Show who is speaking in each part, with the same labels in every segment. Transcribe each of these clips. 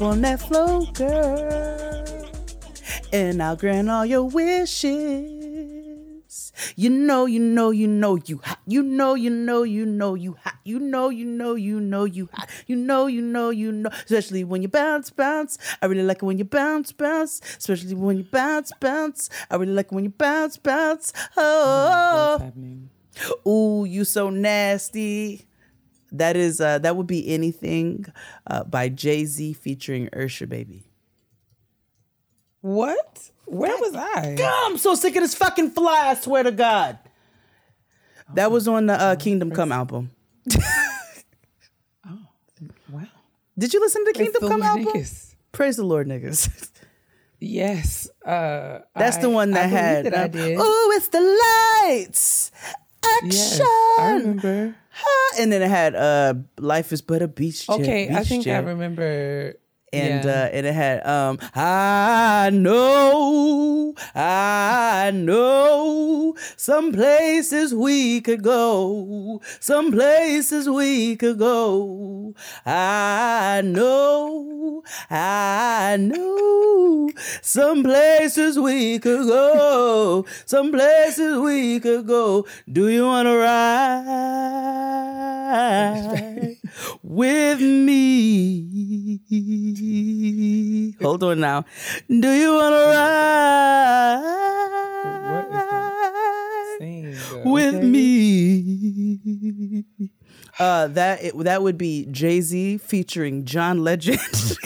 Speaker 1: On that floor, girl, and I'll grant all your wishes. You know, you know, you know you hot. You know, you know, you know you hot. You know, you know, you know you hot. You know, you know, you know. Especially when you bounce, bounce. I really like it when you bounce, bounce. Especially when you bounce, bounce. I really like it when you bounce, bounce. Mm, oh,
Speaker 2: happening?
Speaker 1: ooh, you so nasty. That is uh that would be anything uh by Jay-Z featuring Usher Baby.
Speaker 2: What? Where was I?
Speaker 1: God, I'm so sick of this fucking fly, I swear to God. That was on the uh, Kingdom Come album.
Speaker 2: Oh wow.
Speaker 1: Did you listen to the Kingdom Come album?
Speaker 2: niggas.
Speaker 1: Praise the Lord, niggas.
Speaker 2: Yes. Uh,
Speaker 1: That's
Speaker 2: I-
Speaker 1: the one that
Speaker 2: I
Speaker 1: had.
Speaker 2: That I did.
Speaker 1: Oh, it's the lights. Action.
Speaker 2: yes, I remember.
Speaker 1: And then it had uh, Life is But a Beach Jet.
Speaker 2: Okay, I
Speaker 1: Beach
Speaker 2: think I remember.
Speaker 1: And
Speaker 2: yeah.
Speaker 1: uh, and it had um I know I know some places we could go some places we could go. I know I know some places we could go some places we could go. Do you want to ride with me hold on now. Do you want to
Speaker 2: What is
Speaker 1: ride
Speaker 2: uh,
Speaker 1: with
Speaker 2: okay.
Speaker 1: me uh that it, that would be jay-z featuring john legend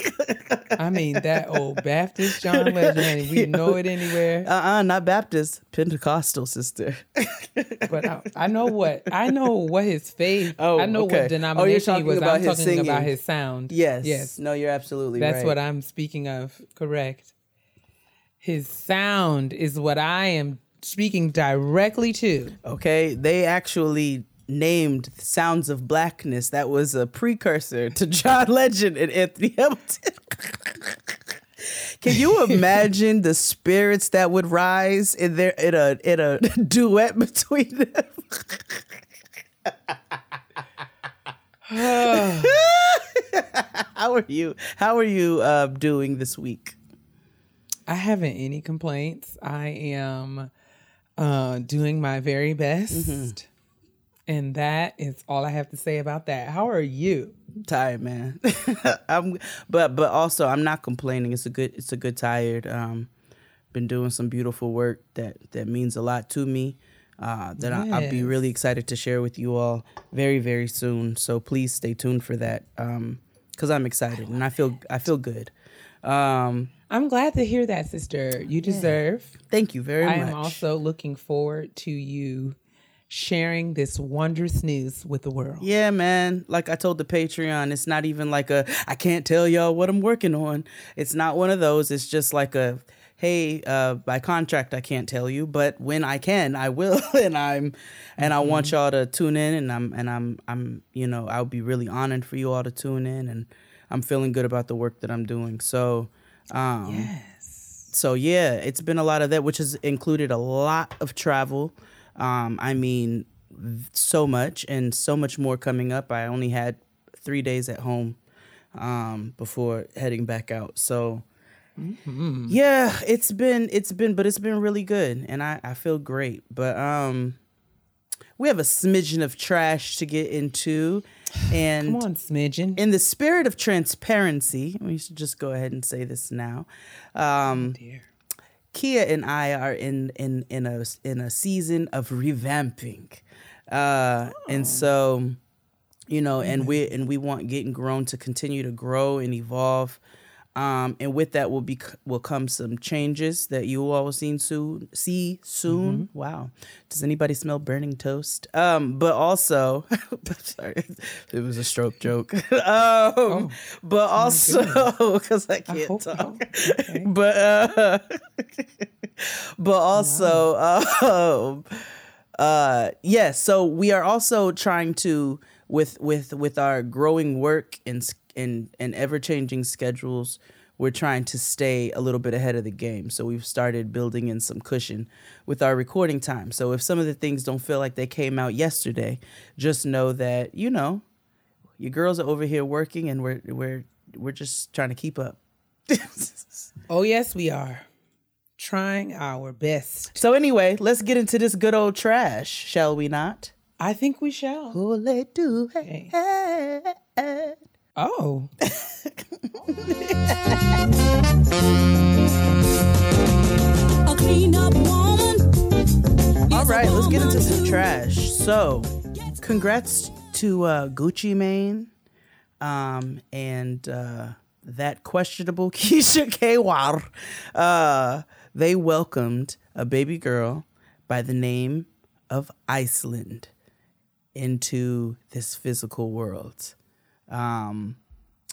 Speaker 2: I mean, that old Baptist John Legend. We know it anywhere.
Speaker 1: uh-uh not baptist pentecostal sister
Speaker 2: But I, I know what I know what his faith.
Speaker 1: Oh,
Speaker 2: I know
Speaker 1: okay. Oh,
Speaker 2: what
Speaker 1: you're
Speaker 2: denomination he
Speaker 1: talking
Speaker 2: was.
Speaker 1: about
Speaker 2: I'm
Speaker 1: his
Speaker 2: talking about his sound.
Speaker 1: yes
Speaker 2: Yes.
Speaker 1: no you're absolutely
Speaker 2: That's
Speaker 1: right
Speaker 2: what I'm speaking of. Correct. His sound is what I am speaking directly to.
Speaker 1: Okay, they actually named Sounds of Blackness. That was a precursor to John Legend and Anthony Hamilton. Can you imagine the spirits that would rise in their in a in a duet between them? How are you? How are you uh, doing this week?
Speaker 2: I haven't any complaints. I am uh, doing my very best.
Speaker 1: Mm-hmm.
Speaker 2: And that is all I have to say about that. How are you?
Speaker 1: tired man i'm but but also i'm not complaining it's a good it's a good tired um been doing some beautiful work that that means a lot to me uh that I, i'll be really excited to share with you all very very soon so please stay tuned for that um because i'm excited and i feel i feel good um
Speaker 2: I'm glad to hear that, sister. You deserve.
Speaker 1: thank you very
Speaker 2: I
Speaker 1: much I
Speaker 2: am also looking forward to you sharing this wondrous news with the world.
Speaker 1: Yeah, man. Like I told the Patreon, it's not even like a I can't tell y'all what I'm working on. It's not one of those. It's just like a hey, uh, by contract I can't tell you, but when I can, I will. and I'm and I want y'all to tune in and I'm and I'm I'm you know, I'll be really honored for you all to tune in and I'm feeling good about the work that I'm doing. So um
Speaker 2: Yes.
Speaker 1: so yeah, it's been a lot of that, which has included a lot of travel. Um, I mean, so much and so much more coming up. I only had three days at home um, before heading back out. So yeah, it's been it's been, but it's been really good, and I I feel great. But um, we have a smidgen of trash to get into, and
Speaker 2: Come on, smidgen.
Speaker 1: in the spirit of transparency, we should just go ahead and say this now. Um,
Speaker 2: Dear.
Speaker 1: Kia and I are in in in a in a season of revamping, uh, and so you know, and we and we want getting grown to continue to grow and evolve. Um, and with that will be will come some changes that you all will see soon. See soon. Wow. Does anybody smell burning toast? Um, but also, sorry, it was a stroke joke. um, but also because I can't
Speaker 2: hope
Speaker 1: talk.
Speaker 2: Okay.
Speaker 1: but uh, but also um, uh yes so we are also trying to with with with our growing work and and and ever changing schedules we're trying to stay a little bit ahead of the game so we've started building in some cushion with our recording time so if some of the things don't feel like they came out yesterday just know that you know your girls are over here working, and we're we're we're just trying to keep up.
Speaker 2: Oh, yes, we are. Trying our best.
Speaker 1: so anyway, let's get into this good old trash, shall we not?
Speaker 2: I think we shall.
Speaker 1: Ole do
Speaker 2: Okay.
Speaker 1: Hey.
Speaker 2: Oh.
Speaker 3: A clean up woman.
Speaker 1: All right, let's get into some trash. So, congrats to uh, Gucci Mane um, and uh, that questionable Keyshia Ka'oir. Uh, they welcomed a baby girl by the name of Iceland into this physical world. Um,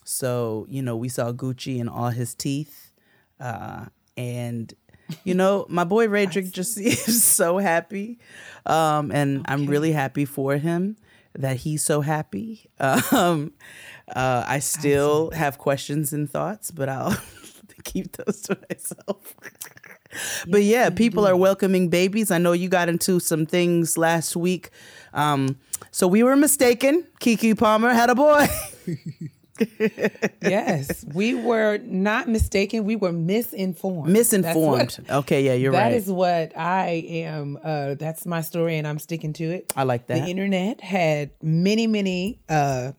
Speaker 1: so, you know, we saw Gucci and all his teeth. Uh, and, you know, my boy Radric just is so happy. Um, and I'm really happy for him that he's so happy. Um, uh, I still have questions and thoughts, but I'll keep those to myself. But yeah, people are welcoming babies. I know you got into some things last week. Um, so we were mistaken. Keke Palmer had a boy.
Speaker 2: yes, we were not mistaken. We were misinformed.
Speaker 1: Misinformed.
Speaker 2: What-
Speaker 1: okay, yeah, you're
Speaker 2: That
Speaker 1: right.
Speaker 2: That is what I am. Uh, that's my story, and I'm sticking to it.
Speaker 1: I like that.
Speaker 2: The internet had many, many uh,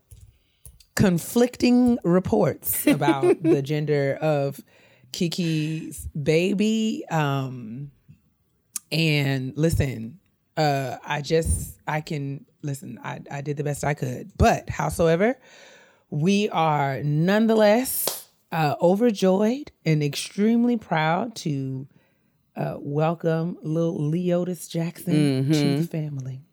Speaker 2: conflicting reports about the gender of Keke's baby. Um, and listen, uh, I just I can listen. I I did the best I could, but howsoever, we are nonetheless uh, overjoyed and extremely proud to uh, welcome little Leotis Jackson to the family.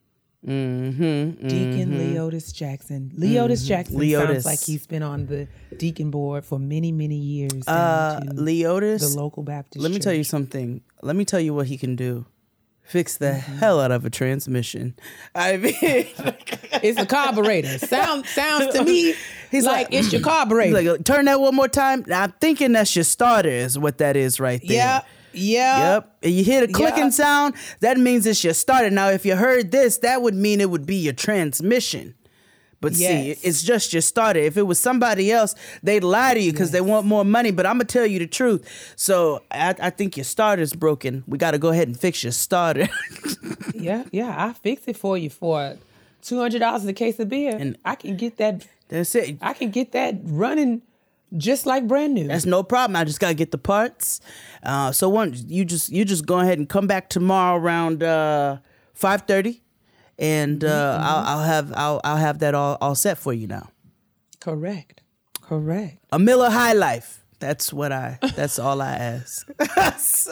Speaker 1: Mm-hmm,
Speaker 2: Deacon Leotis Jackson. Leotis Jackson
Speaker 1: Leotis.
Speaker 2: sounds like he's been on the deacon board for many, many years.
Speaker 1: Uh, Leotis,
Speaker 2: the local Baptist.
Speaker 1: let me tell you something. Let me tell you what he can do. Fix the
Speaker 2: Mm-hmm.
Speaker 1: hell out of a transmission. I mean,
Speaker 2: it's a carburetor. Sound sounds to me
Speaker 1: He's
Speaker 2: like,
Speaker 1: like-
Speaker 2: it's your carburetor.
Speaker 1: like, turn that one more time. I'm thinking that's your starter, is what that is right there.
Speaker 2: yeah, yeah.
Speaker 1: Yep. And you hear the clicking
Speaker 2: Yeah.
Speaker 1: sound, that means it's your starter. Now, if you heard this, that would mean it would be your transmission. But see, it's just your starter. If it was somebody else, they'd lie to you because they want more money. But I'm gonna tell you the truth. So I, I think your starter's broken. We got to go ahead and fix your starter.
Speaker 2: Yeah, yeah. I fix it for you for two hundred dollars a case of beer, and I can get that.
Speaker 1: That's it.
Speaker 2: I can get that running just like brand new.
Speaker 1: That's no problem. I just gotta get the parts. Uh, so once you just you just go ahead and come back tomorrow around uh, five thirty, and uh,
Speaker 2: Mm-hmm,
Speaker 1: I'll, I'll have I'll I'll have that all all set for you now.
Speaker 2: Correct. Correct.
Speaker 1: A Miller High Life. That's what I. That's all I ask.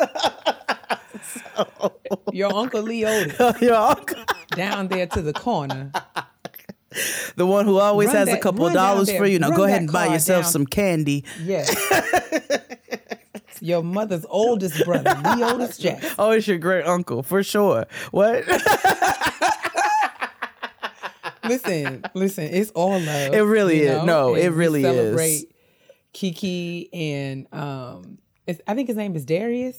Speaker 2: Your uncle Leotis
Speaker 1: Your uncle,
Speaker 2: down there to the corner.
Speaker 1: the one who always
Speaker 2: Run
Speaker 1: has a couple
Speaker 2: down
Speaker 1: dollars
Speaker 2: there.
Speaker 1: for you. Now go ahead and buy yourself
Speaker 2: down.
Speaker 1: some candy.
Speaker 2: Yes. Your mother's oldest brother, Leotis Jackson.
Speaker 1: Oh, it's your great uncle for sure. What?
Speaker 2: Listen, listen, it's all love.
Speaker 1: It really is.
Speaker 2: know?
Speaker 1: No,
Speaker 2: And
Speaker 1: it really is.
Speaker 2: celebrate Keke and um, it's, I think his name is Darius.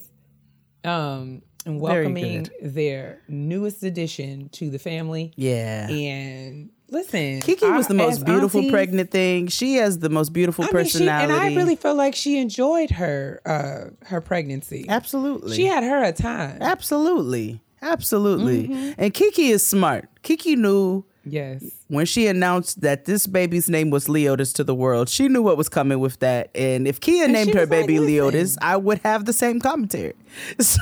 Speaker 2: Um, and welcoming their newest addition to the family.
Speaker 1: Yeah.
Speaker 2: And listen,
Speaker 1: Keke was the most beautiful
Speaker 2: aunties-
Speaker 1: pregnant thing. She has the most beautiful
Speaker 2: I mean, she,
Speaker 1: personality.
Speaker 2: and I really feel like she enjoyed her uh, her pregnancy.
Speaker 1: absolutely.
Speaker 2: She had her a time.
Speaker 1: absolutely, absolutely.
Speaker 2: Mm-hmm.
Speaker 1: And Keke is smart. Keke knew
Speaker 2: Yes.
Speaker 1: when she announced that this baby's name was Leotis to the world, she knew what was coming with that. And if Kia named her
Speaker 2: was like,
Speaker 1: baby Leotis, I would have the same commentary. So,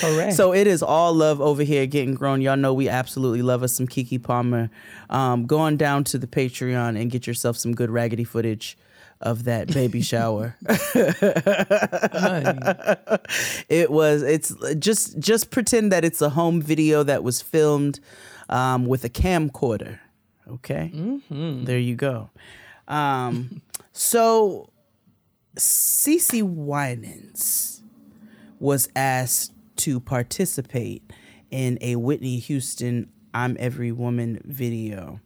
Speaker 2: Correct.
Speaker 1: so it is all love over here getting grown. Y'all know we absolutely love us some Keke Palmer. Um, go on down to the Patreon and get yourself some good raggedy footage of that baby shower. It was it's just just pretend that it's a home video that was filmed um, with a camcorder okay there you go um, so Cece Winans was asked to participate in a Whitney Houston "I'm Every Woman" video,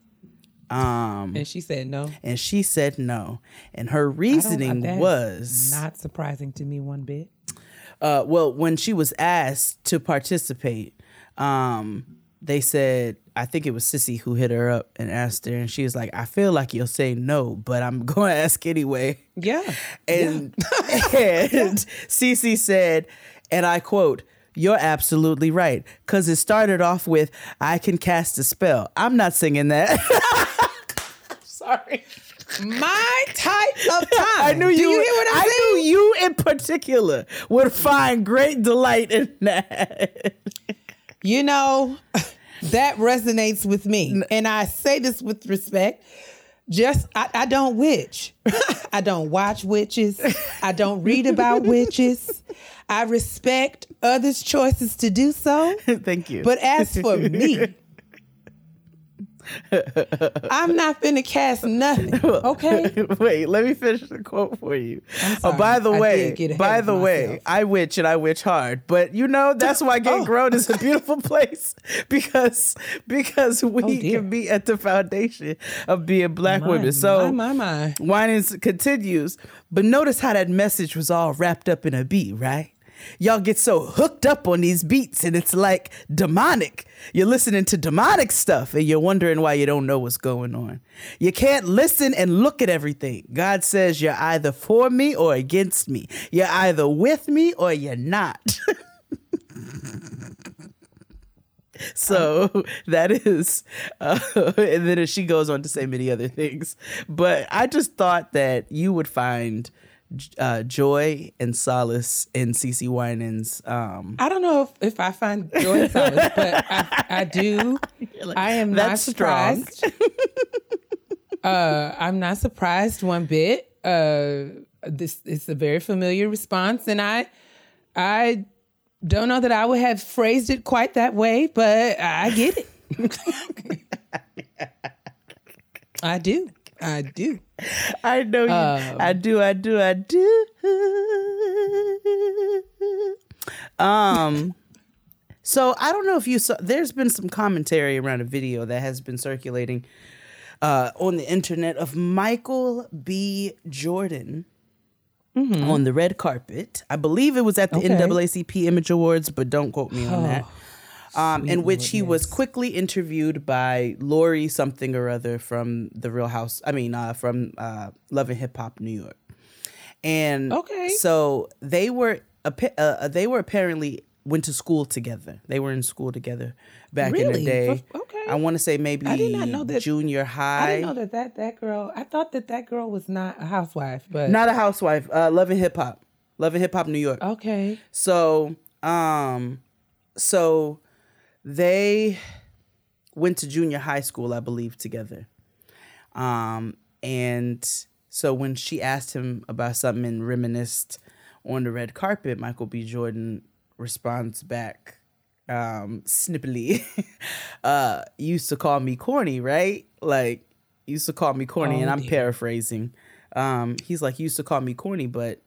Speaker 1: um,
Speaker 2: and she said no.
Speaker 1: and she said no. And her reasoning was
Speaker 2: not surprising to me one bit.
Speaker 1: uh, well, when she was asked to participate, um, they said, I think it was Cissy who hit her up and asked her, and she was like, "I feel like you'll say no, but I'm going to ask anyway."
Speaker 2: Yeah.
Speaker 1: And and Cece said, and I quote. You're absolutely right. Cause it started off with I can cast a spell. I'm not singing that. Sorry.
Speaker 2: My type of time.
Speaker 1: I knew you.
Speaker 2: Do you hear what I'm
Speaker 1: I
Speaker 2: saying?
Speaker 1: knew you in particular would find great delight in that.
Speaker 2: You know, that resonates with me. And I say this with respect. Just, I, I don't witch. I don't watch witches. I don't read about witches. I respect others' choices to do so.
Speaker 1: Thank you.
Speaker 2: But as for me, I'm not finna cast nothing. Okay.
Speaker 1: Wait, let me finish the quote for you. Oh, by the
Speaker 2: I
Speaker 1: way, by the way,
Speaker 2: myself.
Speaker 1: I witch and I witch hard. But you know, that's why getting
Speaker 2: Oh.
Speaker 1: grown is a beautiful place because because we
Speaker 2: Oh,
Speaker 1: can be at the foundation of being black
Speaker 2: My,
Speaker 1: women. So
Speaker 2: my, my, my.
Speaker 1: Winans continues, but notice how that message was all wrapped up in a beat, right? Y'all get so hooked up on these beats and it's like demonic. You're listening to demonic stuff and you're wondering why you don't know what's going on. You can't listen and look at everything. God says you're either for me or against me. You're either with me or you're not. So that is, uh, and then she goes on to say many other things. But I just thought that you would find uh, joy and solace in Cece Winans. Um,
Speaker 2: I don't know if, if I find joy and solace, but I, I do. I am not
Speaker 1: That's strong.
Speaker 2: surprised. uh, I'm not surprised one bit. Uh, this is a very familiar response, and I, I don't know that I would have phrased it quite that way, but I get it. I do. I do.
Speaker 1: I know you. I do. I do. I do. Um. So I don't know if you saw. There's been some commentary around a video that has been circulating uh, on the internet of Michael B. Jordan on the red carpet. I believe it was at the
Speaker 2: Okay.
Speaker 1: NAACP Image Awards, but don't quote me on that. Um, in which he was quickly interviewed by Lori something or other from the Real House. I mean, uh, from uh, Love and Hip Hop New York. And
Speaker 2: Okay.
Speaker 1: so they were uh, they were apparently went to school together. They were in school together back in the day.
Speaker 2: Okay.
Speaker 1: I want to say maybe
Speaker 2: I did not know that-
Speaker 1: junior high.
Speaker 2: I didn't know that, that that girl. I thought that that girl was not a housewife, but
Speaker 1: Not a housewife. Uh, Love and Hip Hop. Love and Hip Hop New York.
Speaker 2: okay.
Speaker 1: So, um, so they went to junior high school, I believe, together. Um, and so when she asked him about something and reminisced on the red carpet, Michael B. Jordan responds back, um, snippily, uh, used to call me corny, right? Like, used to call me corny,
Speaker 2: Oh,
Speaker 1: and I'm
Speaker 2: dear.
Speaker 1: paraphrasing. Um, he's like, used to call me corny, but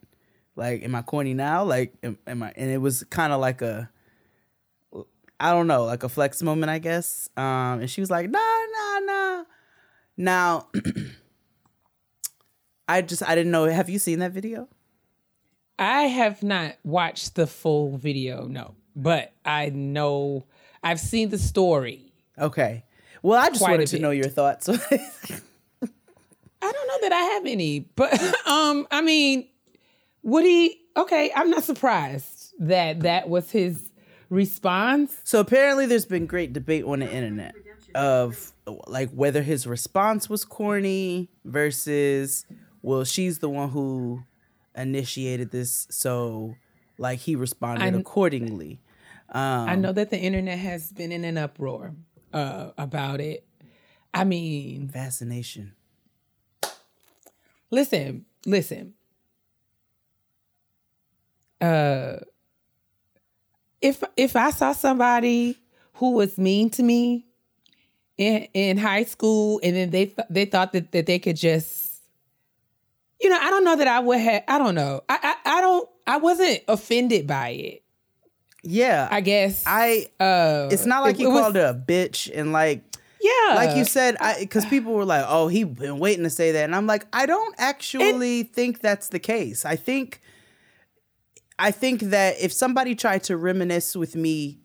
Speaker 1: like, am I corny now? Like, am, am I? And it was kind of like a, I don't know, like a flex moment, I guess. Um, and she was like, nah, nah, nah. Now, I just, I didn't know. Have you seen that video?
Speaker 2: I have not watched the full video, no, but I know I've seen the story.
Speaker 1: Okay. Well, I just wanted to know your thoughts.
Speaker 2: I don't know that I have any, but um, I mean, would he? Okay, I'm not surprised that that was his response.
Speaker 1: so apparently, there's been great debate on the internet of like whether his response was corny versus, well, she's the one who initiated this, so like he responded
Speaker 2: I'm-
Speaker 1: accordingly. Um,
Speaker 2: I know that the internet has been in an uproar uh, about it. I mean,
Speaker 1: Fascination.
Speaker 2: listen, listen. Uh, if if I saw somebody who was mean to me in in high school, and then they th- they thought that that they could just, you know, I don't know that I would have. I don't know. I I, I don't. I wasn't offended by it.
Speaker 1: Yeah,
Speaker 2: I guess.
Speaker 1: I.
Speaker 2: uh,
Speaker 1: It's not like
Speaker 2: it-
Speaker 1: he
Speaker 2: it was-
Speaker 1: called her a bitch and like
Speaker 2: Yeah,
Speaker 1: like you said, because people were like, "Oh, he been waiting to say that," and I'm like, I don't actually think that's the case. I think, I think that if somebody tried to reminisce with me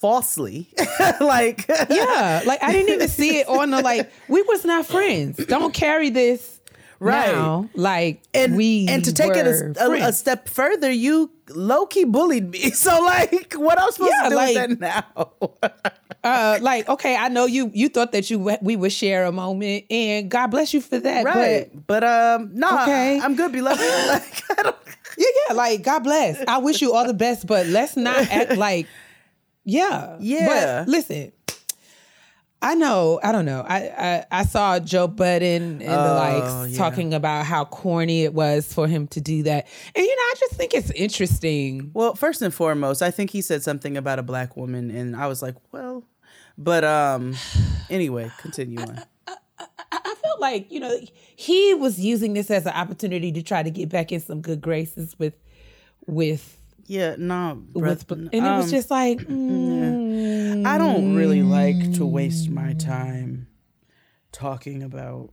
Speaker 1: falsely. like
Speaker 2: yeah, like I didn't even see it on the like we was not friends. Don't carry this
Speaker 1: Right.
Speaker 2: now. Like
Speaker 1: and
Speaker 2: we
Speaker 1: and to take it a, a, a step further, you low key bullied me. So like, what I'm supposed
Speaker 2: Yeah,
Speaker 1: to do
Speaker 2: like-
Speaker 1: with that now?
Speaker 2: uh, like okay, I know you you thought that you we would share a moment, and God bless you for that.
Speaker 1: right,
Speaker 2: But
Speaker 1: but, um, no,
Speaker 2: Okay.
Speaker 1: I, am good, beloved. like, I don't,
Speaker 2: yeah, yeah, like God bless. I wish you all the best, but let's not act like yeah,
Speaker 1: Yeah.
Speaker 2: But listen. I know, I don't know. I I, I saw Joe Budden and the likes
Speaker 1: Oh, yeah.
Speaker 2: talking about how corny it was for him to do that. And you know, I just think it's interesting.
Speaker 1: well, first and foremost, I think he said something about a black woman, and I was like, well, but um, anyway, continue on.
Speaker 2: I felt like, you know, he was using this as an opportunity to try to get back in some good graces with with
Speaker 1: Yeah, no,
Speaker 2: with and it was
Speaker 1: um,
Speaker 2: just like mm,
Speaker 1: I don't really like to waste my time talking about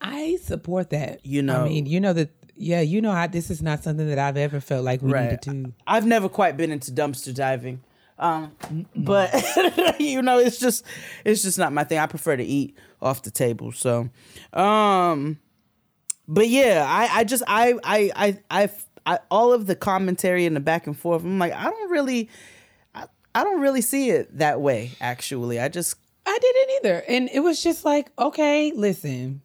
Speaker 2: I support that.
Speaker 1: You know-
Speaker 2: I mean, you know that yeah, you know how this is not something that I've ever felt like we
Speaker 1: right.
Speaker 2: needed to
Speaker 1: I've never quite been into dumpster diving. Um, but you know, it's just it's just not my thing. I prefer to eat off the table. So, um, but yeah, I I just I I I I, I all of the commentary and the back and forth. I'm like, I don't really, I, I don't really see it that way. Actually, I just
Speaker 2: I didn't either. And it was just like, okay, listen.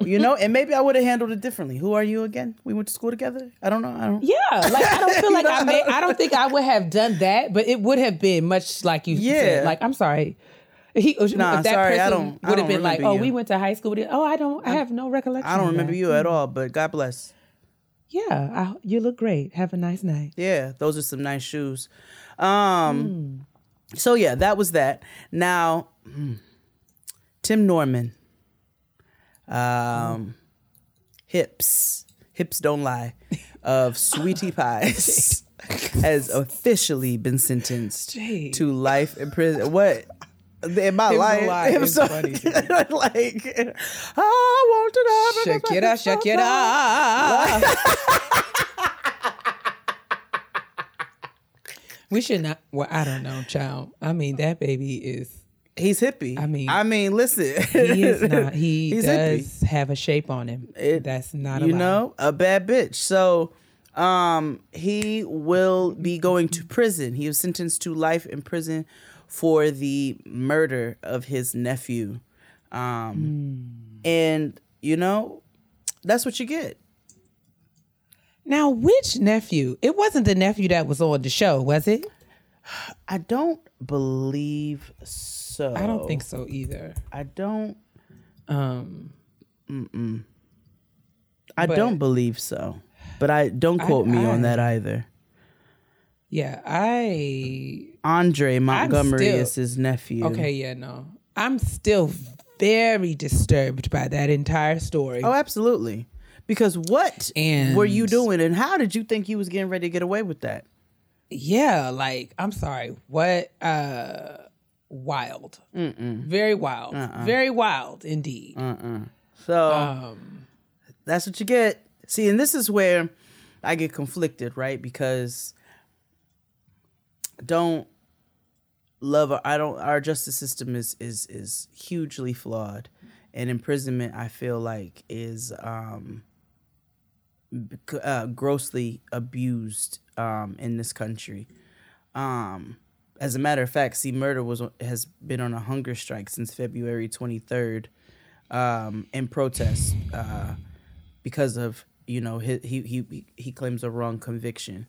Speaker 1: you know, and maybe I would have handled it differently. Who are you again? We went to school together. I don't know. I don't.
Speaker 2: Yeah, like I don't feel like I may I don't think I would have done that, but it would have been much like you
Speaker 1: Yeah.
Speaker 2: said. Like, I'm sorry. He,
Speaker 1: Nah,
Speaker 2: if that
Speaker 1: sorry, I don't- I
Speaker 2: would have been like, "Oh,
Speaker 1: you.
Speaker 2: we went to high school." Oh, I don't. I have no recollection.
Speaker 1: I don't remember
Speaker 2: that.
Speaker 1: you at all. But God bless.
Speaker 2: Yeah, I, you look great. Have a nice night.
Speaker 1: Yeah, those are some nice shoes. Um so yeah, that was that. Now hmm, Tim Norman. Um Hips. Hips don't lie. Of Sweetie Pies has officially been sentenced
Speaker 2: Jay.
Speaker 1: to life in prison. What? In my
Speaker 2: Hips
Speaker 1: life,
Speaker 2: don't lie
Speaker 1: Hips
Speaker 2: is funny
Speaker 1: like I want to know.
Speaker 2: Shakira, Shakira. we should not. Well, I don't know, child. I mean, that baby is.
Speaker 1: He's hippie.
Speaker 2: I mean-
Speaker 1: I mean, listen.
Speaker 2: He is not. He
Speaker 1: He's hippie.
Speaker 2: does have a shape on him.
Speaker 1: It-
Speaker 2: That's not.
Speaker 1: you
Speaker 2: allowed.
Speaker 1: know a bad bitch so um he will be going to prison he was sentenced to life in prison for the murder of his nephew um and you know that's what you get
Speaker 2: Now, which nephew? It wasn't the nephew that was on the show, was it?
Speaker 1: i don't believe so
Speaker 2: I don't think so either.
Speaker 1: i don't
Speaker 2: Um, Mm-mm.
Speaker 1: i
Speaker 2: But-
Speaker 1: don't believe so but i don't quote me on that either
Speaker 2: yeah, I
Speaker 1: andre montgomery
Speaker 2: still-
Speaker 1: is his nephew
Speaker 2: okay, yeah, no, I'm still very disturbed by that entire story.
Speaker 1: Oh, absolutely. Because what
Speaker 2: And-
Speaker 1: were you doing, and how did you think you was getting ready to get away with that?
Speaker 2: yeah, like I'm sorry, what? Uh, wild, very wild,
Speaker 1: Uh-uh.
Speaker 2: very wild indeed.
Speaker 1: So
Speaker 2: Um,
Speaker 1: that's what you get. See, and this is where I get conflicted, right? Because don't love I don't our justice system is is is hugely flawed, and imprisonment I feel like is um uh, grossly abused um in this country. Um, as a matter of fact, C-Murder was has been on a hunger strike since February twenty third, um, in protest uh, because of you know he he he he claims a wrong conviction.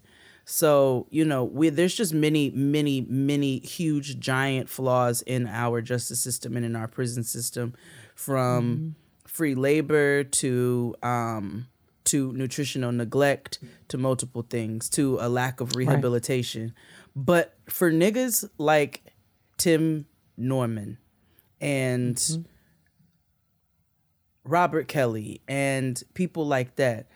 Speaker 1: So you know we there's just many many many huge giant flaws in our justice system and in our prison system, from free labor to um, to nutritional neglect to multiple things to a lack of rehabilitation. But for niggas like Tim Norman and Robert Kelly and people like that,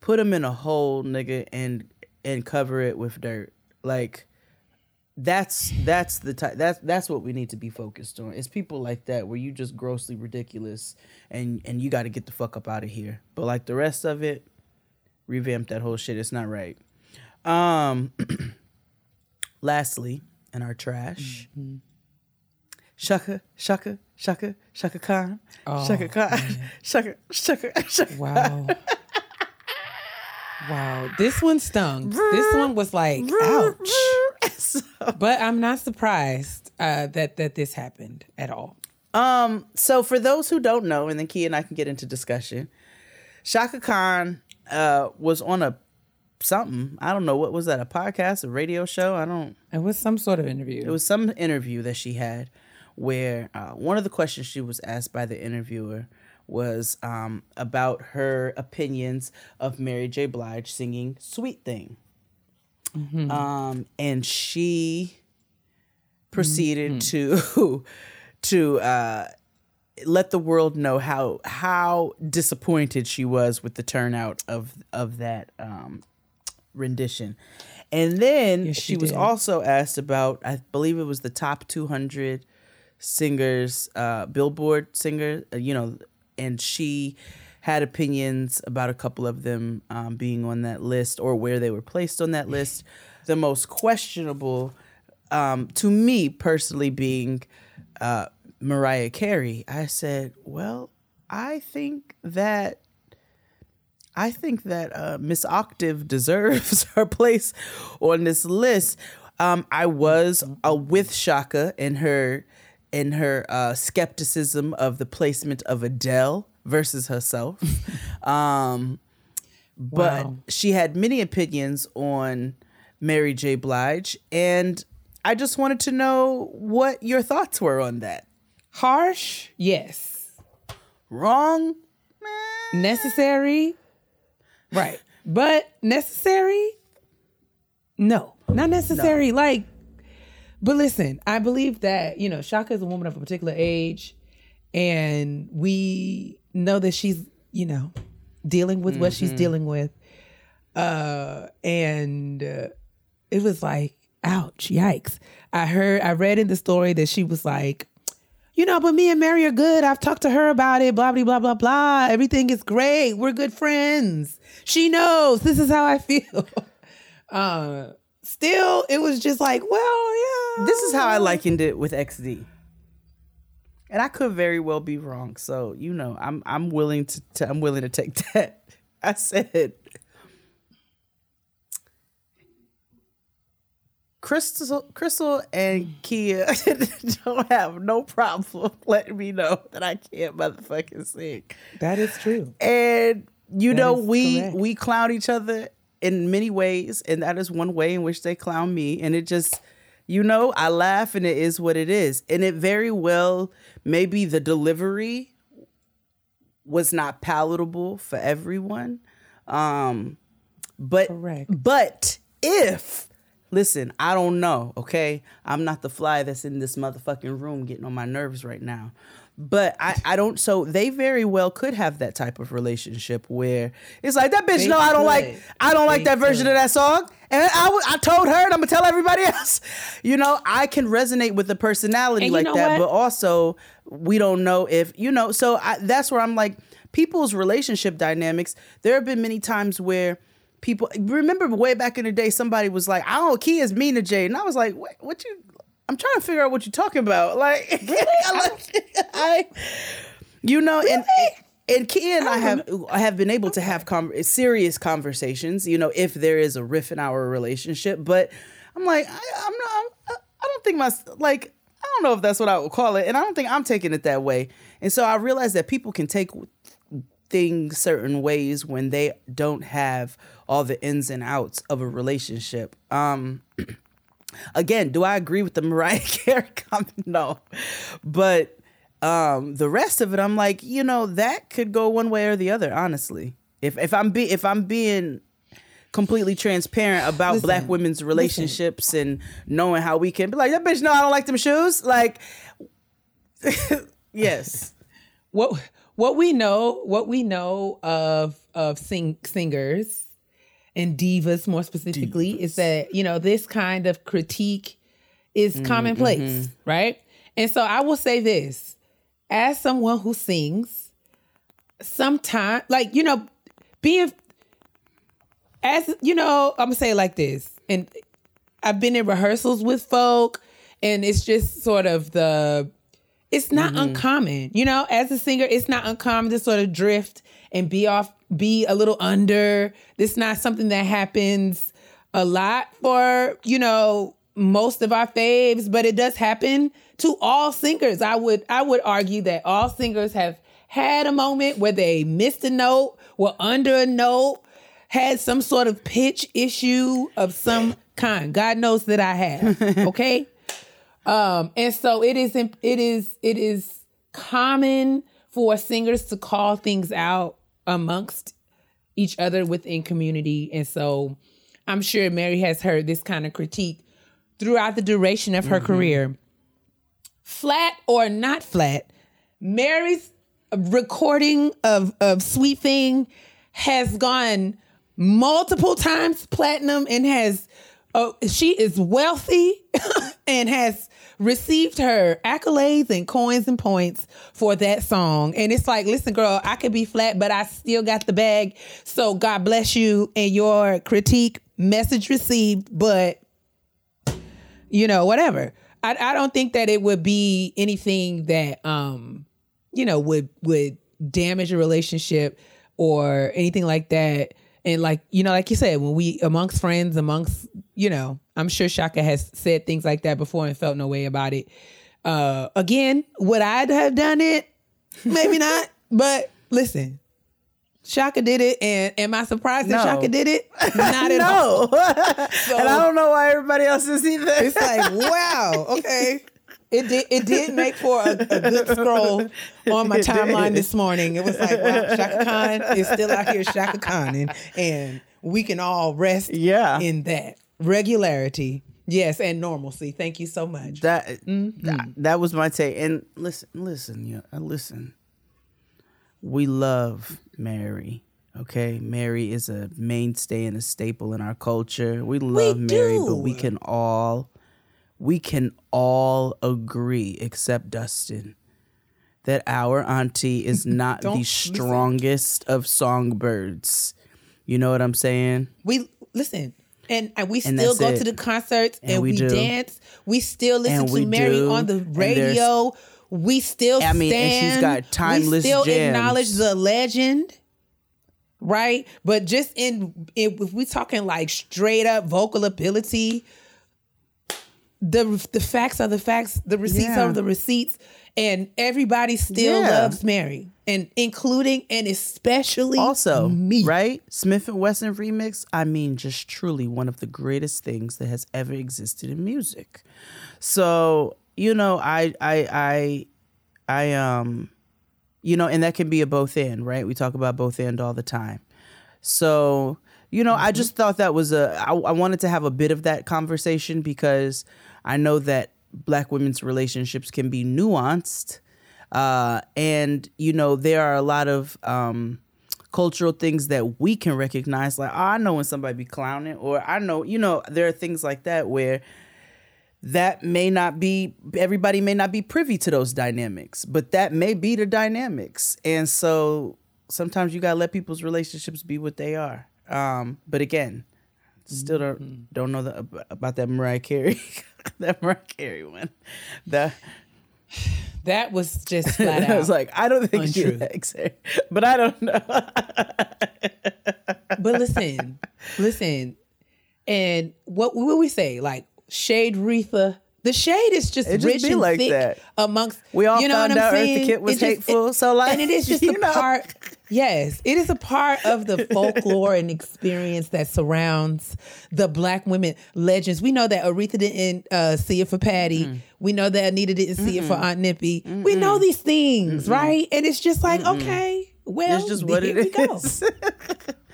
Speaker 1: put them in a hole, nigga, and and cover it with dirt. Like that's that's the type that's that's what we need to be focused on. It's people like that where you just grossly ridiculous and and you got to get the fuck up out of here. But like the rest of it, revamp that whole shit. It's not right. Um lastly, in our trash, Chaka, Chaka, Chaka, Chaka Khan, Chaka Khan, Chaka, Chaka, Chaka.
Speaker 2: Wow. Wow. This one stung. This one was like, ouch.
Speaker 1: So-
Speaker 2: But I'm not surprised uh, that that this happened at all.
Speaker 1: Um, so for those who don't know, and then Key and I can get into discussion, Chaka Khan uh was on a something. I don't know what was that, a podcast, a radio show? I don't
Speaker 2: It was some sort of interview.
Speaker 1: it was some interview that she had where uh, one of the questions she was asked by the interviewer was um, about her opinions of Mary J. Blige singing "Sweet Thing," um, and she proceeded to to uh, let the world know how how disappointed she was with the turnout of of that um, rendition. And then
Speaker 2: Yes,
Speaker 1: she,
Speaker 2: she
Speaker 1: was also asked about, I believe it was the top 200 singers, uh, Billboard singer, uh, you know, and she had opinions about a couple of them um, being on that list or where they were placed on that list. The most questionable, um, to me personally, being uh, Mariah Carey. I said, well, I think that I think that uh, Miss Octave deserves her place on this list. Um, I was uh, with Chaka in her in her uh, skepticism of the placement of Adele versus herself, um, but
Speaker 2: Wow.
Speaker 1: she had many opinions on Mary J. Blige, and I just wanted to know what your thoughts were on that.
Speaker 2: Harsh, yes.
Speaker 1: Wrong?
Speaker 2: Necessary, right. But necessary, no, not necessary. Like, but listen, I believe that, you know, Chaka is a woman of a particular age, and we know that she's, you know, dealing with what she's dealing with. Uh, and uh, it was like, ouch, yikes. I heard, I read in the story that she was like, you know, but me and Mary are good. I've talked to her about it, blah, blah, blah, blah, blah. Everything is great. We're good friends. She knows this is how I feel. uh, still, it was just like, well, yeah.
Speaker 1: This is how I likened it with XD. And I could very well be wrong. So, you know, I'm I'm willing to, to I'm willing to take that. I said Crystal Crystal and Kia don't have no problem letting me know that I can't motherfucking sing.
Speaker 2: That is true.
Speaker 1: And you know, we
Speaker 2: correct.
Speaker 1: we clown each other in many ways, and that is one way in which they clown me. And it just, you know, I laugh, and it is what it is. And it very well, maybe the delivery was not palatable for everyone. Um, but
Speaker 2: Correct.
Speaker 1: but if listen, I don't know, okay? I'm not the fly that's in this motherfucking room getting on my nerves right now. But I, I don't so they very well could have that type of relationship where it's like that bitch
Speaker 2: They
Speaker 1: no I don't like. I don't like
Speaker 2: They
Speaker 1: that version of that song and I, w- I told her and I'm gonna tell everybody else you know I can resonate with the personality
Speaker 2: And you
Speaker 1: like
Speaker 2: know
Speaker 1: that
Speaker 2: what?
Speaker 1: but also we don't know if you know so I, that's where I'm like people's relationship dynamics there have been many times where people remember way back in the day somebody was like I don't Key is mean to Jay and I was like what, what you I'm trying to figure out what you're talking about. Like, I, I you know and and Key and I have I have been able to have serious conversations you know if there is a riff in our relationship but I'm like I, I'm not I, I don't think my like I don't know if that's what I would call it and I don't think I'm taking it that way. And so I realized that people can take things certain ways when they don't have all the ins and outs of a relationship. Um again, do I agree with the Mariah Carey comment? No. But um the rest of it I'm like, you know, that could go one way or the other, honestly. If if I'm be if I'm being completely transparent about
Speaker 2: Listen,
Speaker 1: black women's relationships and knowing how we can be like that bitch no I don't like them shoes like yes
Speaker 2: what what we know what we know of of sing, singers and divas more specifically is that you know this kind of critique is commonplace right and so i will say this as someone who sings sometimes like you know being as you know i'm gonna say it like this and I've been in rehearsals with folk, and it's just sort of the. It's not
Speaker 1: Mm-hmm.
Speaker 2: uncommon, you know. As a singer, it's not uncommon to sort of drift and be off, be a little under. This is not something that happens a lot for you know most of our faves, but it does happen to all singers. I would I would argue that all singers have had a moment where they missed a note, were under a note, had some sort of pitch issue of some kind. God knows that I have. Okay. um, and so it is it is it is common for singers to call things out amongst each other within community. And so I'm sure Mary has heard this kind of critique throughout the duration of her mm-hmm. career. Flat or not flat, Mary's recording of, of Sweet Thing has gone multiple times platinum and has oh, she is wealthy and has received her accolades and coins and points for that song. And it's like, listen, girl, I could be flat, but I still got the bag. So God bless you and your critique message received, but you know, whatever. I, I don't think that it would be anything that um, you know, would would damage a relationship or anything like that. And like, you know, like you said, when we amongst friends, amongst, you know, I'm sure Chaka has said things like that before and felt no way about it. Uh again, would I have done it? Maybe not. But listen, Chaka did it, and am I surprised that Chaka did it? Not at all.
Speaker 1: No. and I don't know why everybody else is either.
Speaker 2: It's like, wow, okay. It did. It did make for a, a good scroll on my timeline this morning. It was like, wow, Chaka Khan is still out here Chaka Khan, and, and we can all rest
Speaker 1: Yeah.
Speaker 2: in that regularity. Yes, and normalcy. Thank you so much.
Speaker 1: that,
Speaker 2: Mm-hmm.
Speaker 1: that that was my take. And listen, listen, yeah, uh, listen. We love Mary. Okay, Mary is a mainstay and a staple in our culture. We love Mary, but we can all we can all agree, except Dustin, that our auntie is not the
Speaker 2: listen.
Speaker 1: strongest of songbirds. You know what I'm saying?
Speaker 2: We listen. And, and we
Speaker 1: And
Speaker 2: still go
Speaker 1: it.
Speaker 2: to the concerts and,
Speaker 1: And we
Speaker 2: we, dance. We still listen
Speaker 1: And
Speaker 2: to Mary
Speaker 1: do.
Speaker 2: on the radio. We still
Speaker 1: I mean, and she's
Speaker 2: stand.
Speaker 1: got timeless
Speaker 2: We still
Speaker 1: jams.
Speaker 2: acknowledge the legend, right? But just in, in if we talking like straight up vocal ability, the the facts are the facts. The receipts
Speaker 1: Yeah.
Speaker 2: are the receipts, and everybody still
Speaker 1: Yeah.
Speaker 2: loves Mary, and including and especially
Speaker 1: also
Speaker 2: me.
Speaker 1: right? Smith and wesson remix i mean just truly one of the greatest things that has ever existed in music. So you know i i i i um you know and that can be a both end right? We talk about both end all the time. So you know i just thought that was a I, I wanted to have a bit of that conversation because i know that black women's relationships can be nuanced uh, and you know there are a lot of um, cultural things that we can recognize like oh, i know when somebody be clowning or i know you know there are things like that where that may not be everybody may not be privy to those dynamics but that may be the dynamics and so sometimes you gotta let people's relationships be what they are. Um, but again still don't mm-hmm. don't know the, about that mariah carey that mariah carey one that
Speaker 2: That was just flat out.
Speaker 1: I was like, I don't think
Speaker 2: Untrue.
Speaker 1: she likes her, but I don't know.
Speaker 2: but listen, listen, and what what we say like shade Retha. The shade is just
Speaker 1: It just
Speaker 2: rich
Speaker 1: be
Speaker 2: and
Speaker 1: like
Speaker 2: thick
Speaker 1: that.
Speaker 2: amongst.
Speaker 1: We all
Speaker 2: you know
Speaker 1: found
Speaker 2: what I'm
Speaker 1: out Eartha
Speaker 2: saying?
Speaker 1: Kitt was
Speaker 2: just-
Speaker 1: hateful, so, like,
Speaker 2: and it is just a
Speaker 1: know.
Speaker 2: part. Yes, it is a part of the folklore and experience that surrounds the black women legends. We know that Aretha didn't uh, see it for Patti. We know that Anita didn't see it for Aunt Nippy. We know these things, right? And it's just like, okay, well,
Speaker 1: It's just what
Speaker 2: here
Speaker 1: it
Speaker 2: we go.
Speaker 1: is.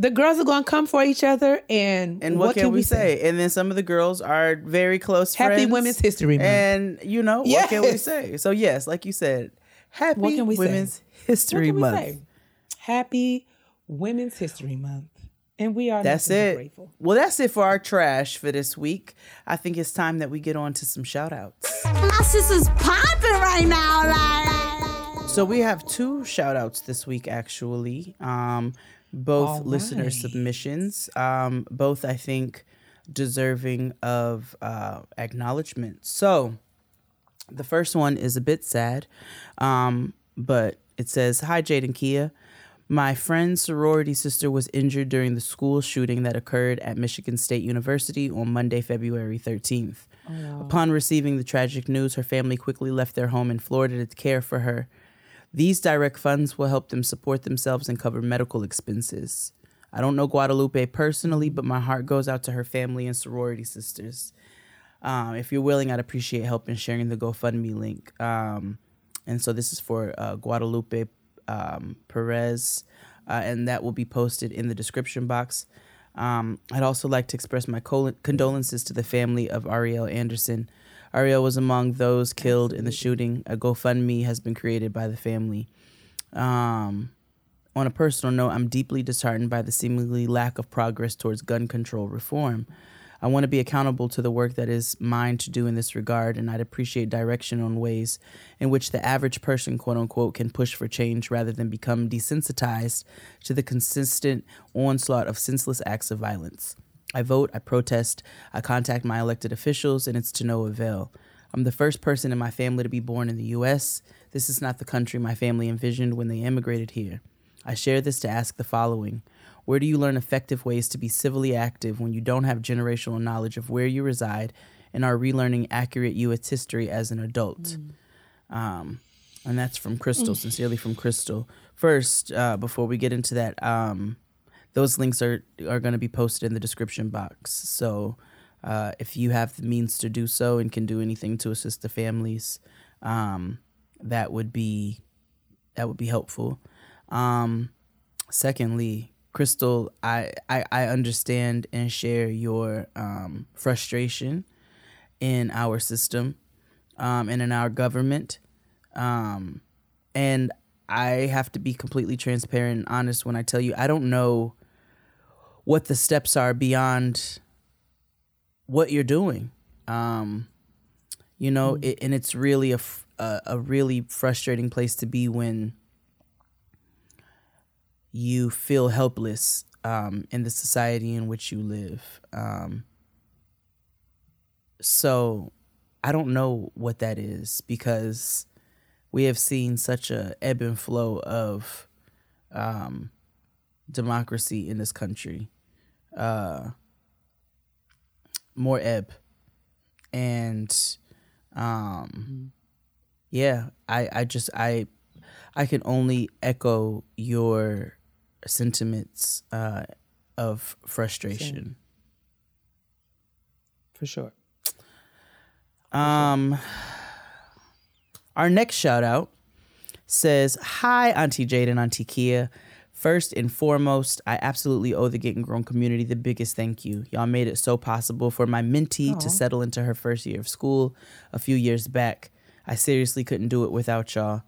Speaker 2: The girls are going to come for each other, and,
Speaker 1: and what, can, we say? And then some of the girls are very close
Speaker 2: Happy
Speaker 1: friends.
Speaker 2: Happy Women's History Month.
Speaker 1: And you know what can we say? So yes, like you said, Happy
Speaker 2: What can we say?
Speaker 1: Women's
Speaker 2: What
Speaker 1: History
Speaker 2: can we
Speaker 1: Month.
Speaker 2: say? Happy Women's History Month, and we are
Speaker 1: That's it.
Speaker 2: Grateful.
Speaker 1: Well, that's it for our trash for this week. I think it's time that we get on to some shout outs.
Speaker 3: My sister's popping right now. Like,
Speaker 1: So we have two shout outs this week actually. Um both
Speaker 2: All
Speaker 1: listener
Speaker 2: right.
Speaker 1: submissions. Um both I think deserving of uh, acknowledgement. So, the first one is a bit sad, um, but it says Hi, Jade and Kia. My friend's sorority sister was injured during the school shooting that occurred at Michigan State University on Monday, February 13th. Upon receiving the tragic news, her family quickly left their home in Florida to care for her. These direct funds will help them support themselves and cover medical expenses. I don't know Guadalupe personally, but my heart goes out to her family and sorority sisters. Um, if you're willing, I'd appreciate help in sharing the GoFundMe link. Um, and so this is for uh, Guadalupe um, Perez, uh, and that will be posted in the description box. Um, I'd also like to express my condolences to the family of Arielle Anderson. Arielle was among those killed in the shooting. A GoFundMe has been created by the family. Um, on a personal note, I'm deeply disheartened by the seemingly lack of progress towards gun control reform. I want to be accountable to the work that is mine to do in this regard, and I'd appreciate direction on ways in which the average person, quote unquote, can push for change rather than become desensitized to the consistent onslaught of senseless acts of violence. I vote, I protest, I contact my elected officials, and it's to no avail. I'm the first person in my family to be born in the U.S. This is not the country my family envisioned when they immigrated here. I share this to ask the following Where do you learn effective ways to be civilly active when you don't have generational knowledge of where you reside and are relearning accurate U.S. history as an adult? Um, and that's from Crystal, sincerely from Crystal. First, uh, before we get into that, um, those links are, are going to be posted in the description box. So uh, if you have the means to do so and can do anything to assist the families, um, that would be that would be helpful. Um, secondly, Crystal, I, I, I understand and share your um, frustration in our system um, and in our government. Um, and I have to be completely transparent and honest when I tell you I don't know what the steps are beyond what you're doing. Um, you know, it, and it's really a a really frustrating place to be when you feel helpless um, in the society in which you live. Um, so I don't know what that is because we have seen such a ebb and flow of um, democracy in this country. Uh, more ebb, and um, yeah, I I just I I can only echo your sentiments uh, of frustration.
Speaker 2: for sure.
Speaker 1: Um, our next shout out says, Hi, Auntie Jade and Auntie Kia. First and foremost, I absolutely owe the Getting Grown community the biggest thank you. Y'all made it so possible for my mentee to settle into her first year of school a few years back. I seriously couldn't do it without y'all.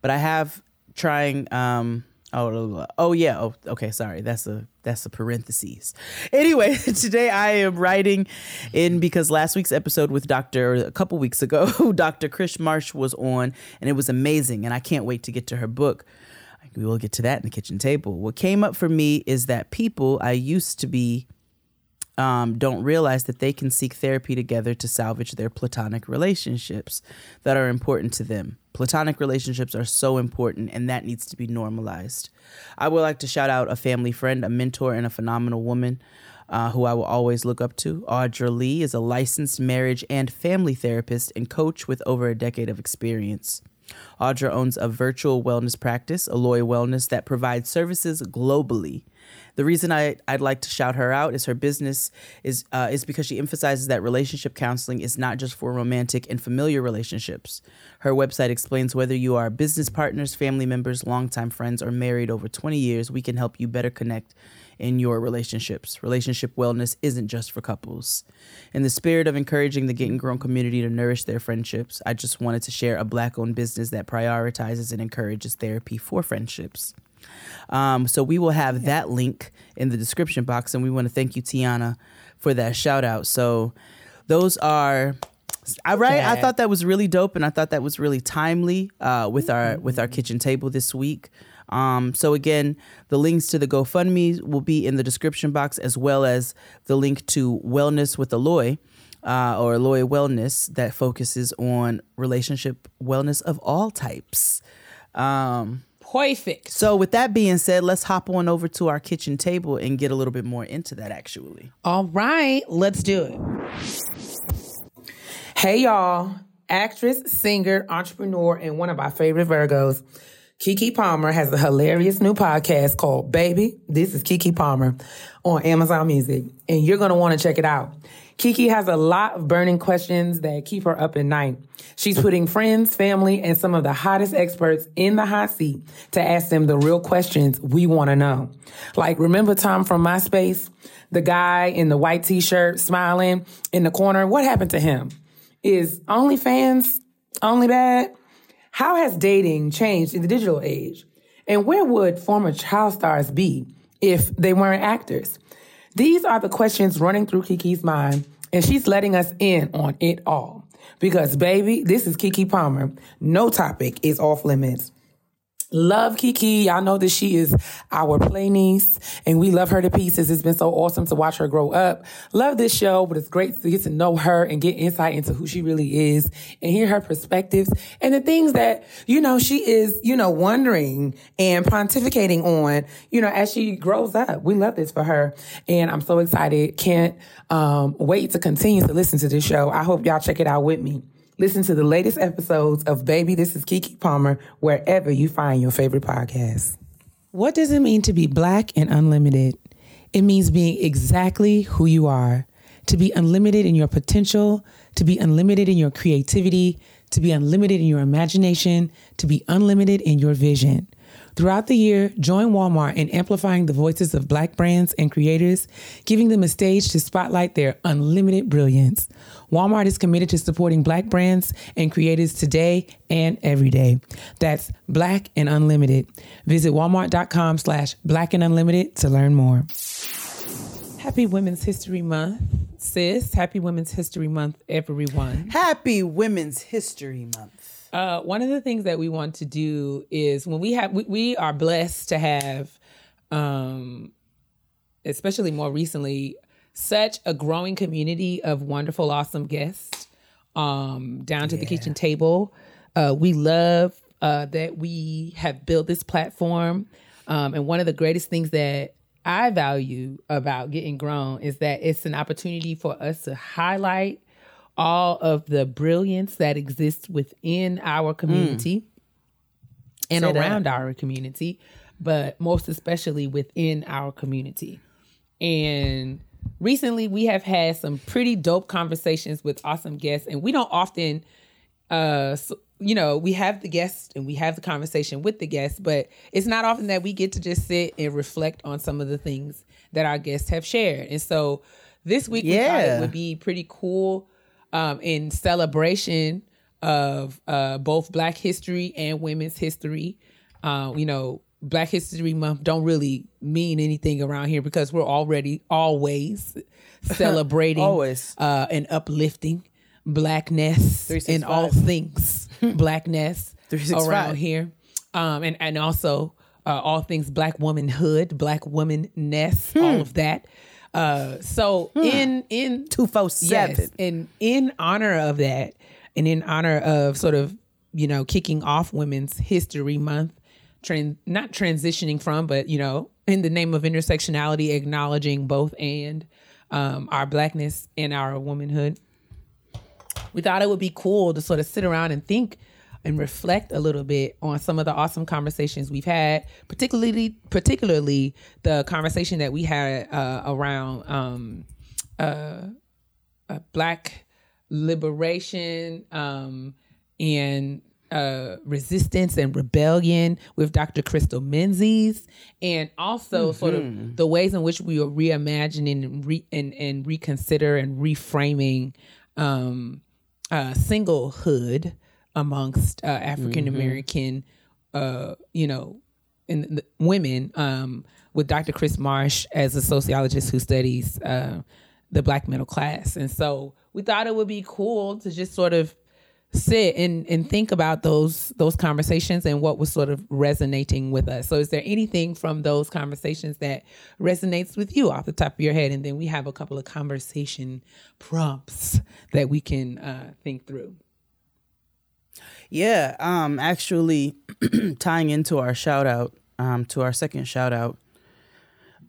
Speaker 1: But I have trying um oh oh yeah. Oh okay. Sorry. That's a that's a parentheses anyway today i am writing in because last week's episode with dr a couple weeks ago dr kris marsh was on and it was amazing and i can't wait to get to her book we will get to that in the kitchen table what came up for me is that people i used to be um, don't realize that they can seek therapy together to salvage their platonic relationships that are important to them. Platonic relationships are so important, and that needs to be normalized. I would like to shout out a family friend, a mentor, and a phenomenal woman uh, who I will always look up to. Audra Lee is a licensed marriage and family therapist and coach with over a decade of experience. Audra owns a virtual wellness practice, Aloy Wellness, that provides services globally. The reason I, I'd like to shout her out is her business is uh, is because she emphasizes that relationship counseling is not just for romantic and familiar relationships. Her website explains whether you are business partners, family members, longtime friends, or married over 20 years, we can help you better connect in your relationships. Relationship wellness isn't just for couples. In the spirit of encouraging the Getting Grown community to nourish their friendships, I just wanted to share a black owned business that prioritizes and encourages therapy for friendships. Um, so we will have that link in the description box, and we want to thank you, Tiana, for that shout out. So those are I right. I thought that was really dope, and I thought that was really timely uh, with our with our kitchen table this week. Um, so again, the links to the GoFundMe will be in the description box, as well as the link to Wellness with Aloy, uh, or Aloy Wellness, that focuses on relationship wellness of all types. Um,
Speaker 2: Perfect.
Speaker 1: so with that being said, let's hop on over to our kitchen table and get a little bit more into that. Actually,
Speaker 2: All right, let's do it. Hey, y'all. Actress, singer, entrepreneur, and one of my favorite Virgos, Keke Palmer has a hilarious new podcast called Baby, This is Keke Palmer on Amazon Music, and you're going to want to check it out. Keke has a lot of burning questions that keep her up at night. She's putting friends, family, and some of the hottest experts in the hot seat to ask them the real questions we want to know. Like, remember Tom from MySpace? The guy in the white t-shirt smiling in the corner? What happened to him? Is OnlyFans only bad? How has dating changed in the digital age? And where would former child stars be if they weren't actors? These are the questions running through Keke's mind, and she's letting us in on it all. Because, baby, this is Keke Palmer. No topic is off limits. Love Keke. Y'all know that she is our play niece and we love her to pieces. It's been so awesome to watch her grow up. Love this show, but it's great to get to know her and get insight into who she really is and hear her perspectives and the things that, you know, she is, you know, wondering and pontificating on, you know, as she grows up. We love this for her. And I'm so excited. Can't um, wait to continue to listen to this show. I hope y'all check it out with me. Listen to the latest episodes of Baby, This is Keke Palmer, wherever you find your favorite podcast. What does it mean to be black and unlimited? It means being exactly who you are, to be unlimited in your potential, to be unlimited in your creativity, to be unlimited in your imagination, to be unlimited in your vision. Throughout the year, join Walmart in amplifying the voices of Black brands and creators, giving them a stage to spotlight their unlimited brilliance. Walmart is committed to supporting Black brands and creators today and every day. That's Black and Unlimited. Visit walmart.com slash black and unlimited to learn more. Happy Women's History Month, sis. Happy Women's History Month, everyone.
Speaker 1: Happy Women's History Month.
Speaker 2: Uh, one of the things that we want to do is when we have we, we are blessed to have um especially more recently such a growing community of wonderful awesome guests um down to the kitchen table. Uh we love uh that we have built this platform. Um and one of the greatest things that I value about getting grown is that it's an opportunity for us to highlight all of the brilliance that exists within our community and
Speaker 1: Say that.
Speaker 2: around our community, but most especially within our community. And recently we have had some pretty dope conversations with awesome guests, and we don't often uh s- you know we have the guests and we have the conversation with the guests but it's not often that we get to just sit and reflect on some of the things that our guests have shared and so this week we thought
Speaker 1: Yeah.
Speaker 2: it would be pretty cool um in celebration of uh both black history and women's history. Uh, you know black history month don't really mean anything around here because we're already always celebrating
Speaker 1: Always.
Speaker 2: uh and uplifting blackness in all things blackness
Speaker 1: 365.
Speaker 2: around here. Um and and also uh, all things black womanhood black womanness all of that uh so in in
Speaker 1: 247.
Speaker 2: Yes, and in honor of that, and in honor of sort of you know kicking off Women's History Month, tran- not transitioning from, but you know, in the name of intersectionality, acknowledging both and um, our blackness and our womanhood. We thought it would be cool to sort of sit around and think and reflect a little bit on some of the awesome conversations we've had, particularly particularly the conversation that we had uh, around um, uh, black liberation um, and uh, resistance and rebellion with Dr. Crystal Menzies, and also sort of the ways in which we are reimagining and, re- and, and reconsider and reframing um, uh, singlehood amongst uh, African American, uh, you know, and women um, with Dr. Kris Marsh as a sociologist who studies uh, the black middle class. And so we thought it would be cool to just sort of sit and, and think about those those conversations and what was sort of resonating with us. So is there anything from those conversations that resonates with you off the top of your head? And then we have a couple of conversation prompts that we can uh, think through.
Speaker 1: Yeah, um, actually, tying into our shout out, um, to our second shout out,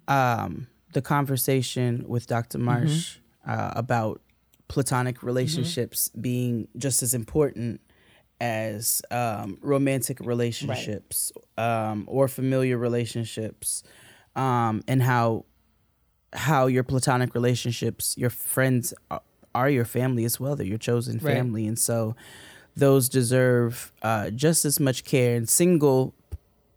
Speaker 1: um, the conversation with Dr. Marsh uh, about platonic relationships being just as important as um, romantic relationships um, or familiar relationships, um, and how how your platonic relationships, your friends are, are your family as well. They're your chosen
Speaker 2: Right.
Speaker 1: family, and so those deserve uh, just as much care. And single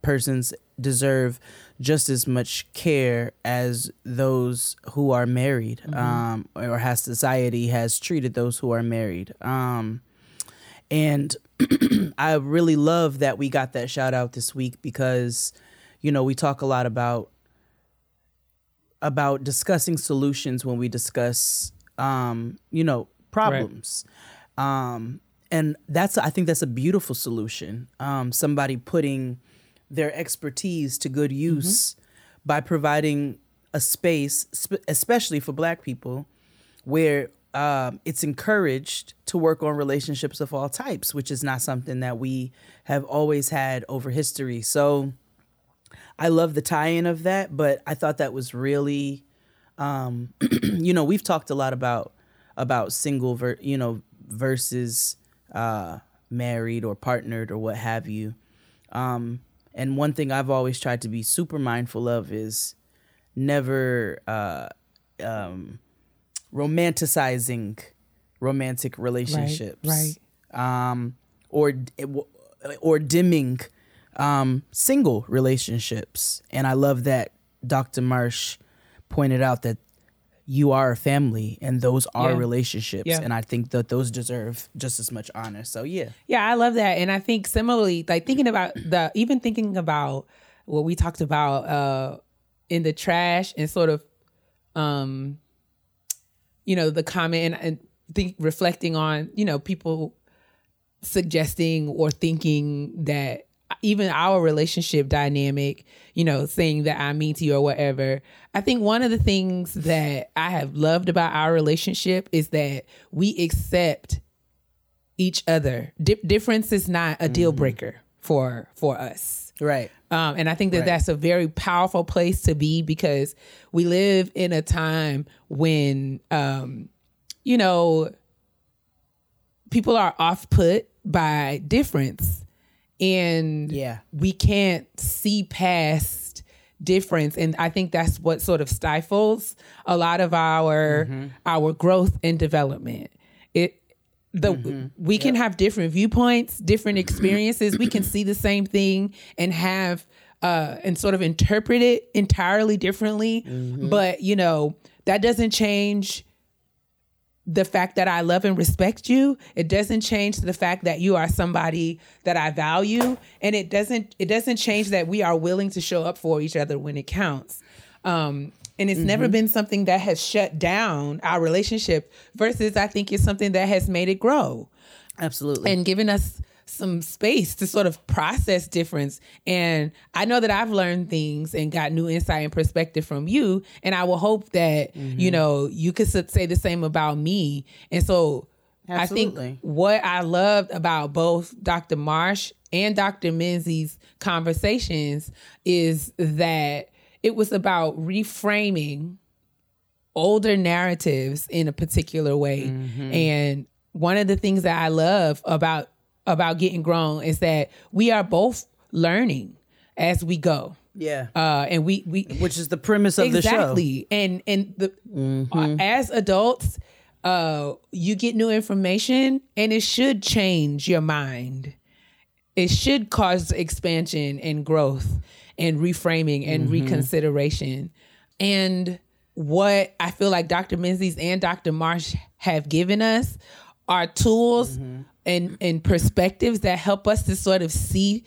Speaker 1: persons deserve just as much care as those who are married, um, or has society has treated those who are married. Um, and I really love that we got that shout out this week because, you know, we talk a lot about about discussing solutions when we discuss, um, you know, problems. Um, and that's I think that's a beautiful solution. Um, somebody putting their expertise to good use by providing a space, sp- especially for Black people, where um, it's encouraged to work on relationships of all types, which is not something that we have always had over history. So I love the tie-in of that, but I thought that was really, um, you know, we've talked a lot about about single, ver- you know, versus uh, married or partnered or what have you. Um, and one thing I've always tried to be super mindful of is never uh, um, romanticizing romantic relationships,
Speaker 2: right.
Speaker 1: Um, or or dimming um, single relationships. And I love that Dr. Marsh pointed out that you are a family and those are
Speaker 2: Yeah.
Speaker 1: relationships,
Speaker 2: Yeah.
Speaker 1: and I think that those deserve just as much honor. So yeah,
Speaker 2: Yeah, I love that. And I think similarly, like thinking about the even thinking about what we talked about uh in the trash and sort of um you know, the comment and, and think reflecting on, you know, people suggesting or thinking that even our relationship dynamic, you know, saying that I mean to you or whatever. I think one of the things that I have loved about our relationship is that we accept each other. Di- difference is not a deal breaker for for us.
Speaker 1: right.
Speaker 2: Um, and I think that
Speaker 1: Right.
Speaker 2: that's a very powerful place to be because we live in a time when, um, you know, people are off put by difference. And
Speaker 1: Yeah.
Speaker 2: we can't see past difference. And i think that's what sort of stifles a lot of our mm-hmm. our growth and development. It the mm-hmm. we can have different viewpoints different experiences. We can see the same thing and have uh and sort of interpret it entirely differently. Mm-hmm. But you know that doesn't change the fact that I love and respect you. It doesn't change the fact that you are somebody that I value, and it doesn't it doesn't change that we are willing to show up for each other when it counts. Um, and it's never been something that has shut down our relationship. Versus, I think it's something that has made it grow
Speaker 1: Absolutely.
Speaker 2: and given us some space to sort of process difference. And I know that I've learned things and got new insight and perspective from you. And I will hope that, you mm-hmm. know, you could say the same about me. And so I think what I loved about both Dr. Marsh and Dr. Menzies conversations is that it was about reframing older narratives in a particular way. Mm-hmm. And one of the things that I love about about getting grown is that we are both learning as we go.
Speaker 1: yeah.
Speaker 2: Uh, and we we
Speaker 1: Which is the premise of the show.
Speaker 2: exactly and and the uh, as adults uh you get new information and it should change your mind it should cause expansion and growth and reframing and reconsideration and what i feel like dr menzies and dr marsh have given us are tools mm-hmm. and and perspectives that help us to sort of see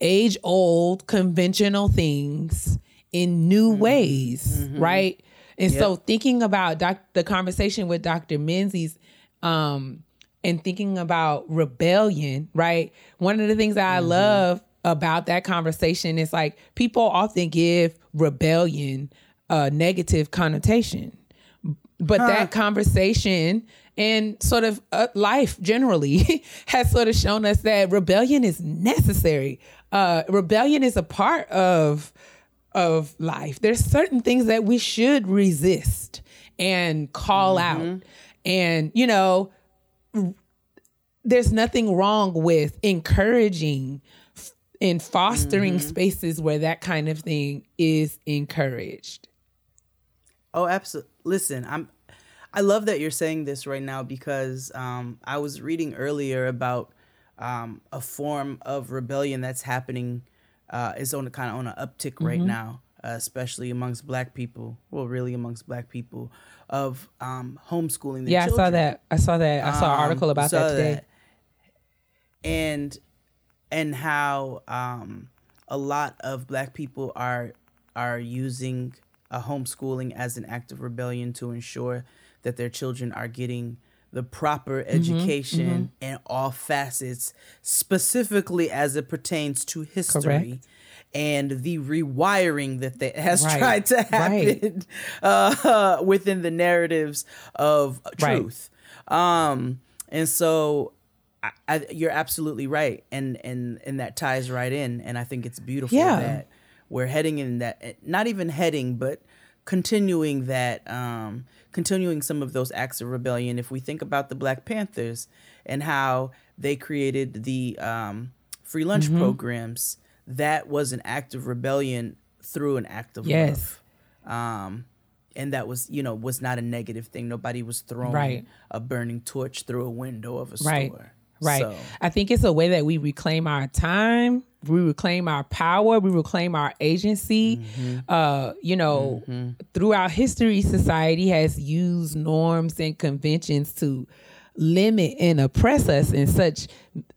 Speaker 2: age old conventional things in new mm-hmm. ways, mm-hmm. right? And so thinking about doc, the conversation with Dr. Menzies um, and thinking about rebellion, right? One of the things that I love about that conversation is like people often give rebellion a negative connotation. But that conversation and sort of uh, life generally has sort of shown us that rebellion is necessary. Uh, rebellion is a part of of life. There's certain things that we should resist and call out. And, you know, there's nothing wrong with encouraging f- and fostering spaces where that kind of thing is encouraged.
Speaker 1: Oh, absolutely. Listen, I'm. I love that you're saying this right now because um, I was reading earlier about um, a form of rebellion that's happening. Uh, is on a kind of on an uptick right now, uh, especially amongst Black people. Well, really amongst Black people of um, homeschooling. Their
Speaker 2: Yeah, I saw that. I saw that. I saw an
Speaker 1: Um,
Speaker 2: article about
Speaker 1: saw
Speaker 2: that today.
Speaker 1: and and how um, a lot of black people are are using uh, homeschooling as an act of rebellion to ensure that their children are getting the proper
Speaker 2: Mm-hmm,
Speaker 1: education in all facets, specifically as it pertains to history.
Speaker 2: Correct.
Speaker 1: And the rewiring that that has
Speaker 2: Right,
Speaker 1: tried to
Speaker 2: right.
Speaker 1: happen uh, within the narratives of
Speaker 2: Right.
Speaker 1: truth. Um, and so I, I, you're absolutely right, and and and that ties right in, and I think it's beautiful
Speaker 2: Yeah.
Speaker 1: that we're heading in that, not even heading, but continuing that, um, continuing some of those acts of rebellion. If we think about the Black Panthers and how they created the um, free lunch
Speaker 2: Mm-hmm.
Speaker 1: programs, that was an act of rebellion through an act of
Speaker 2: Yes.
Speaker 1: love. Um, and that was, you know, was not a negative thing. Nobody was throwing
Speaker 2: Right.
Speaker 1: a burning torch through a window of a
Speaker 2: Right.
Speaker 1: store.
Speaker 2: Right.
Speaker 1: So,
Speaker 2: I think it's a way that we reclaim our time, we reclaim our power, we reclaim our agency.
Speaker 1: Mm-hmm.
Speaker 2: Uh, you know, throughout history, society has used norms and conventions to limit and oppress us in such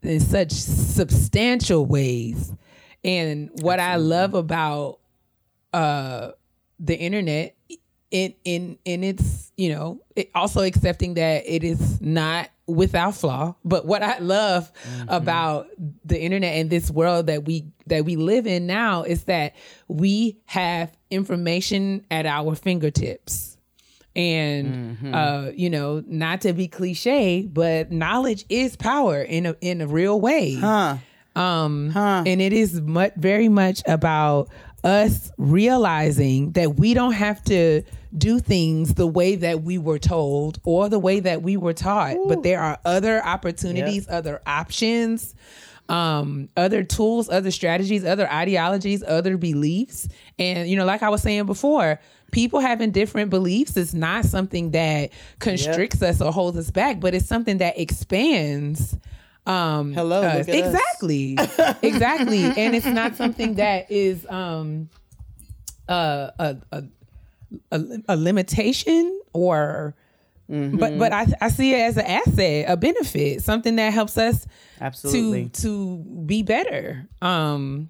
Speaker 2: in such substantial ways. And what I love about uh the internet in in in its you know it also accepting that it is not without flaw but what i love about the internet and this world that we that we live in now is that we have information at our fingertips. And uh you know not to be cliche but knowledge is power in a in a real way.
Speaker 1: Huh?
Speaker 2: um, and it is much, very much about us realizing that we don't have to do things the way that we were told or the way that we were taught, but there are other opportunities, other options, um, other tools, other strategies, other ideologies, other beliefs. And, you know, like I was saying before, people having different beliefs is not something that constricts us or holds us back, but it's something that expands um
Speaker 1: Hello,
Speaker 2: us.
Speaker 1: look at us.
Speaker 2: exactly exactly and it's not something that is um uh, a a a, a limitation or
Speaker 1: Mm-hmm.
Speaker 2: but but I, I see it as an asset a benefit something that helps us
Speaker 1: Absolutely.
Speaker 2: to to be better um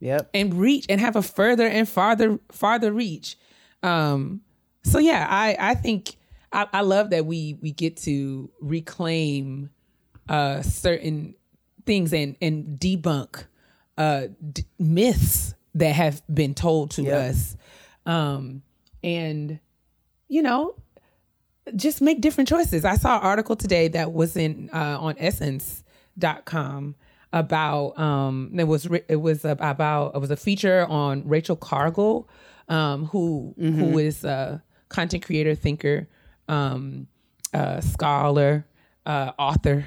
Speaker 1: Yep.
Speaker 2: and reach and have a further and farther farther reach um so yeah i i think i, I love that we we get to reclaim uh certain things and and debunk uh d- myths that have been told to
Speaker 1: Yep.
Speaker 2: us um and you know just make different choices. I saw an article today that was in uh, on essence.com about um it was it was about it was a feature on Rachel Cargle um who who is a content creator, thinker, um uh scholar, uh author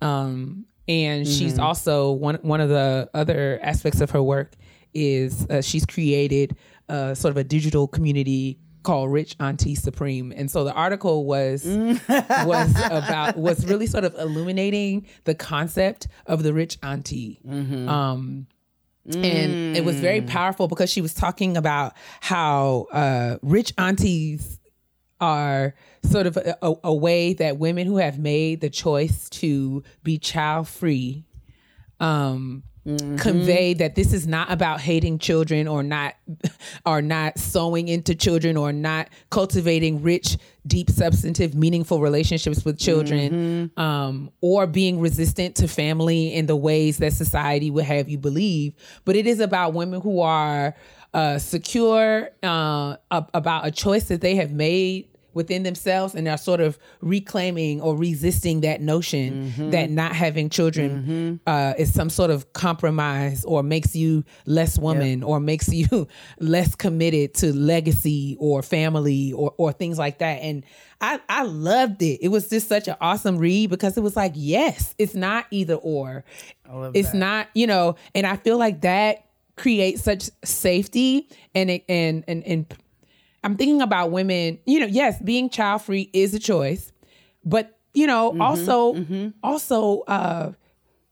Speaker 2: um and she's also one one of the other aspects of her work is uh, she's created uh, sort of a digital community called Rich Auntie Supreme. And so the article was was about was really sort of illuminating the concept of the rich auntie. Um and it was very powerful because she was talking about how uh, rich aunties are sort of a, a, a way that women who have made the choice to be child free um, convey that this is not about hating children or not or not sowing into children or not cultivating rich deep substantive meaningful relationships with children um, or being resistant to family in the ways that society would have you believe. But it is about women who are uh, secure uh, ab- about a choice that they have made within themselves and are sort of reclaiming or resisting that notion that not having children uh, is some sort of compromise or makes you less woman or makes you less committed to legacy or family or, or things like that. And I, I loved it. It was just such an awesome read because it was like, yes, it's not either or. it's not, you know, and I feel like that creates such safety and it, and and and I'm thinking about women, you know, yes, being child free is a choice, but you know, also also uh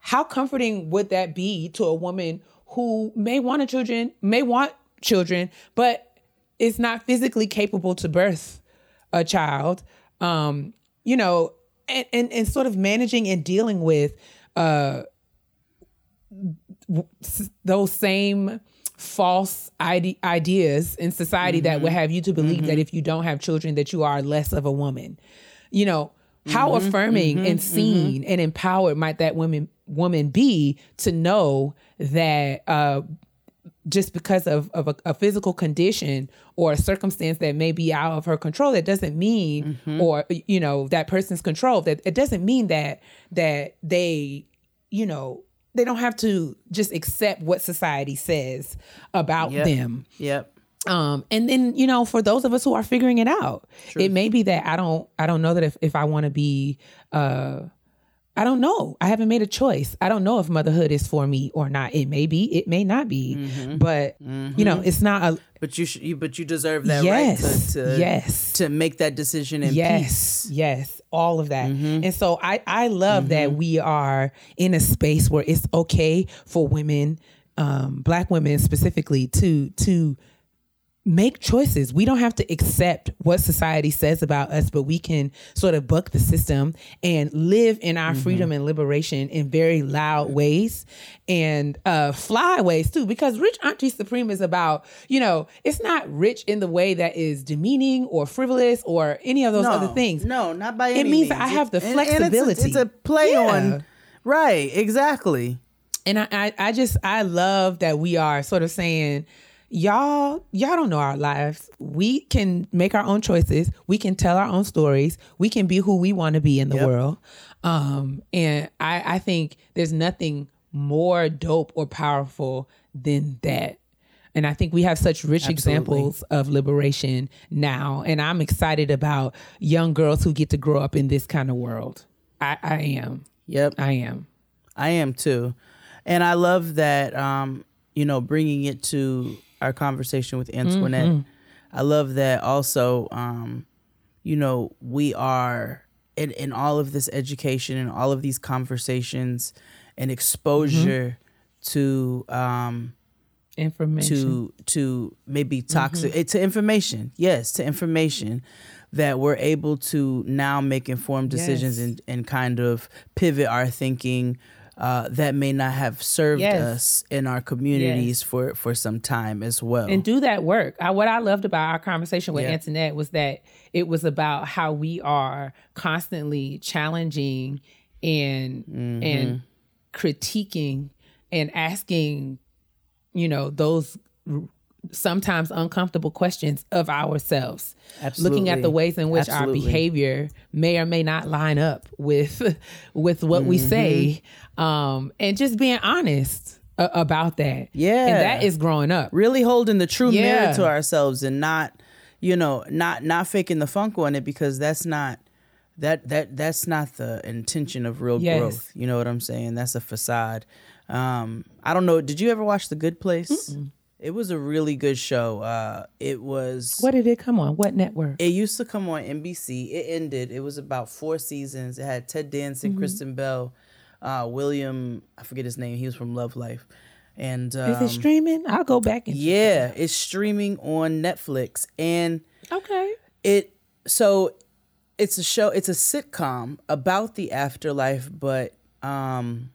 Speaker 2: how comforting would that be to a woman who may want a children, may want children, but is not physically capable to birth a child. Um, you know, and, and and sort of managing and dealing with uh those same false ide- ideas in society that would mm-hmm. have you to believe that mm-hmm. if you don't have children that you are less of a woman. You know how mm-hmm. affirming and seen and empowered might that woman woman be to know that uh just because of, of a, a physical condition or a circumstance that may be out of her control that doesn't mean or you know that person's control that it doesn't mean that that they you know they don't have to just accept what society says about
Speaker 1: Yep.
Speaker 2: them
Speaker 1: Yep.
Speaker 2: um and then you know for those of us who are figuring it out it may be that i don't i don't know that if, if i want to be uh I don't know. I haven't made a choice. I don't know if motherhood is for me or not. It may be. It may not be.
Speaker 1: Mm-hmm.
Speaker 2: But you know, it's not a
Speaker 1: But you should. You, but you deserve that
Speaker 2: yes,
Speaker 1: right to, to
Speaker 2: yes,
Speaker 1: to make that decision in
Speaker 2: yes,
Speaker 1: peace. Mm-hmm.
Speaker 2: yes, all of that. And so I I love that we are in a space where it's okay for women, um, black women specifically, to to make choices. We don't have to accept what society says about us, but we can sort of buck the system and live in our freedom and liberation in very loud ways and uh, fly ways too. Because Rich Auntie Supreme is about, you know, it's not rich in the way that is demeaning or frivolous or any of those other things.
Speaker 1: No, not by
Speaker 2: It
Speaker 1: any
Speaker 2: means. I have the
Speaker 1: And- and it's a-
Speaker 2: flexibility.
Speaker 1: it's, a, play
Speaker 2: Yeah.
Speaker 1: on. Right. Exactly.
Speaker 2: and I, I I just I love that we are sort of saying y'all y'all don't know our lives. We can make our own choices. We can tell our own stories. We can be who we want to be in the
Speaker 1: Yep.
Speaker 2: world. Um and i i think there's nothing more dope or powerful than that. And i think we have such rich examples of liberation now. And i'm excited about young girls who get to grow up in this kind of world. I i am.
Speaker 1: Yep.
Speaker 2: i am.
Speaker 1: I am too. And I love that, um, you know, bringing it to our conversation with Antoinette.
Speaker 2: Mm-hmm.
Speaker 1: I love that also, um, you know, we are in, in all of this education and all of these conversations and exposure to um,
Speaker 2: information
Speaker 1: to to maybe toxic eh, to information yes to information that we're able to now make informed decisions
Speaker 2: Yes.
Speaker 1: and, and kind of pivot our thinking uh, that may not have served
Speaker 2: Yes.
Speaker 1: us in our communities for for some time as well
Speaker 2: and do that work. I, what I loved about our conversation with
Speaker 1: Yeah.
Speaker 2: Antoinette was that it was about how we are constantly challenging and
Speaker 1: Mm-hmm.
Speaker 2: and critiquing and asking, you know, those sometimes uncomfortable questions of ourselves. Looking at the ways in which
Speaker 1: Absolutely.
Speaker 2: our behavior may or may not line up with with what we say,
Speaker 1: Mm-hmm.
Speaker 2: um, and just being honest a- about that.
Speaker 1: Yeah.
Speaker 2: and that is growing up.
Speaker 1: really holding the true
Speaker 2: Yeah.
Speaker 1: mirror to ourselves and not you know not not faking the funk on it because that's not that that that's not the intention of real
Speaker 2: Yes.
Speaker 1: growth you know what i'm saying that's a facade um i don't know did you ever watch the good place it was a really good show uh it was
Speaker 2: What did it come on? What network?
Speaker 1: it used to come on NBC. It ended. It was about four seasons. It had Ted Danson,
Speaker 2: Mm-hmm.
Speaker 1: Kristen Bell, uh, William. I forget his name. He was from Love Life. And um,
Speaker 2: Is it streaming? I'll go back and
Speaker 1: yeah, it's streaming on Netflix, and
Speaker 2: Okay.
Speaker 1: it so it's a show. It's a sitcom about the afterlife, but um,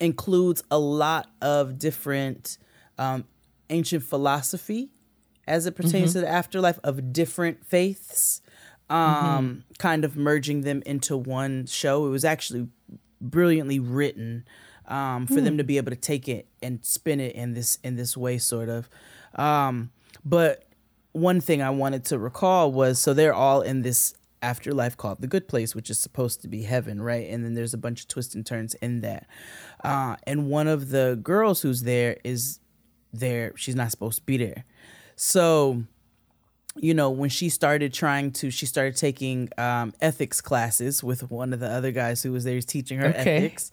Speaker 1: includes a lot of different um, ancient philosophy as it pertains to the afterlife of different faiths, um, kind of merging them into one show. It was actually brilliantly written um, for them to be able to take it and spin it in this in this way, sort of. Um, but one thing I wanted to recall was so they're all in this afterlife called the good place, which is supposed to be heaven, right? And then there's a bunch of twists and turns in that. Uh, and one of the girls who's there is there. She's not supposed to be there. So, you know, when she started trying to, she started taking um, ethics classes with one of the other guys who was there teaching her
Speaker 2: Okay.
Speaker 1: ethics.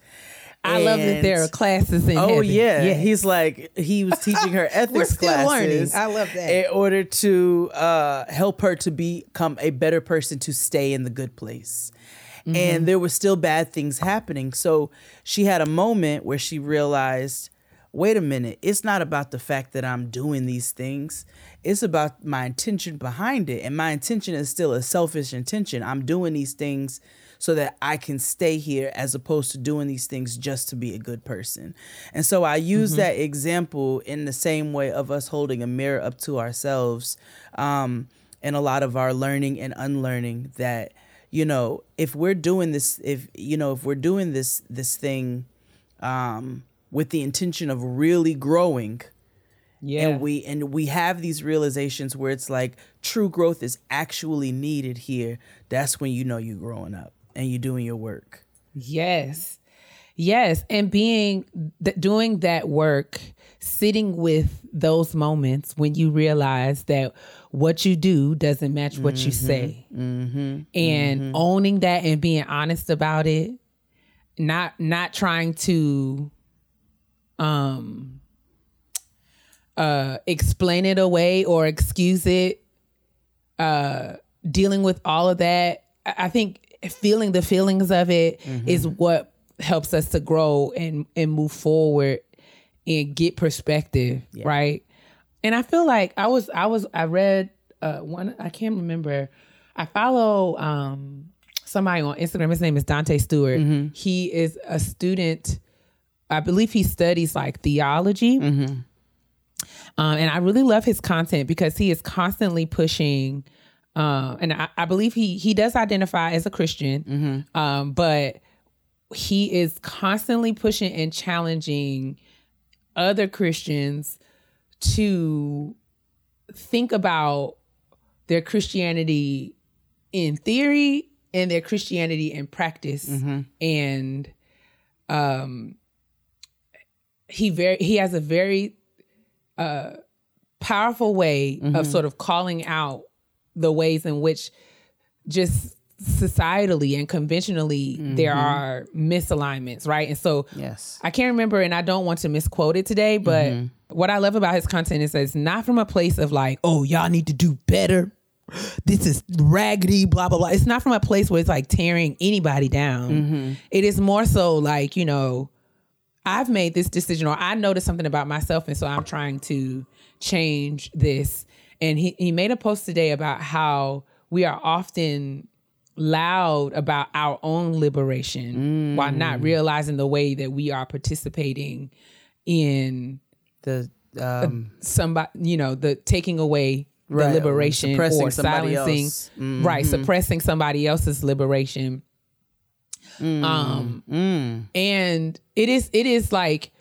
Speaker 2: I love that there are classes in
Speaker 1: Oh yeah.
Speaker 2: Yes.
Speaker 1: he's like he was teaching her ethics
Speaker 2: still learning.
Speaker 1: classes.
Speaker 2: I love that.
Speaker 1: In order to uh, help her to become a better person to stay in the good place.
Speaker 2: Mm-hmm.
Speaker 1: And there were still bad things happening. So she had a moment where she realized, wait a minute, it's not about the fact that I'm doing these things. It's about my intention behind it. And my intention is still a selfish intention. I'm doing these things so that I can stay here as opposed to doing these things just to be a good person. And so I use
Speaker 2: Mm-hmm.
Speaker 1: that example in the same way of us holding a mirror up to ourselves um, in a lot of our learning and unlearning that you know if we're doing this if you know if we're doing this this thing um, with the intention of really growing
Speaker 2: yeah.
Speaker 1: and we and we have these realizations where it's like true growth is actually needed here that's when you know you're growing up and you're doing your work
Speaker 2: Yes. Yes. And being, th- doing that work, sitting with those moments when you realize that what you do doesn't match what you mm-hmm. say. Mm-hmm. And mm-hmm. owning that and being honest about it, not, not trying to, um, uh, explain it away or excuse it, uh, dealing with all of that. I think feeling the feelings of it is what helps us to grow and and move forward and get perspective, right? And I feel like I was I was I read uh one I can't remember. I follow um somebody on Instagram. His name is Dante Stewart. He is a student. I believe he studies like theology. Um, and I really love his content because he is constantly pushing. Uh, and I, I believe he he does identify as a Christian, um, but he is constantly pushing and challenging other Christians to think about their Christianity in theory and their Christianity in practice. And um he very he has a very uh powerful way of mm-hmm. sort of calling out the ways in which just societally and conventionally there mm-hmm. are misalignments, right? And so
Speaker 1: yes
Speaker 2: I can't remember and I don't want to misquote it today, but mm-hmm. what I love about his content is that it's not from a place of like, oh, y'all need to do better. This is raggedy, blah, blah, blah. It's not from a place where it's like tearing anybody down. It is more so like, you know, I've made this decision or I noticed something about myself and so I'm trying to change this. And he, he made a post today about how we are often loud about our own liberation while not mm. realizing the way that we are participating in
Speaker 1: the um
Speaker 2: somebody you know the taking away
Speaker 1: Right,
Speaker 2: the
Speaker 1: or
Speaker 2: liberation or
Speaker 1: somebody
Speaker 2: silencing
Speaker 1: else.
Speaker 2: right mm-hmm. suppressing somebody else's liberation um mm-hmm. and it is it is like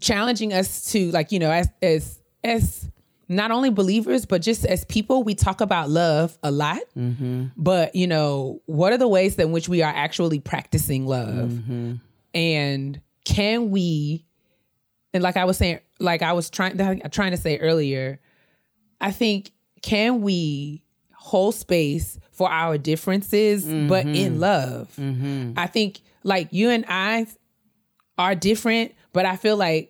Speaker 2: challenging us to like you know as as as not only believers but just as people we talk about love a lot. Mm-hmm. But you know what are the ways in which we are actually practicing love? Mm-hmm. And can we and like i was saying like i was trying trying to say earlier i think can we hold space for our differences but in mm-hmm. love. Mm-hmm. I think like you and i are different but i feel like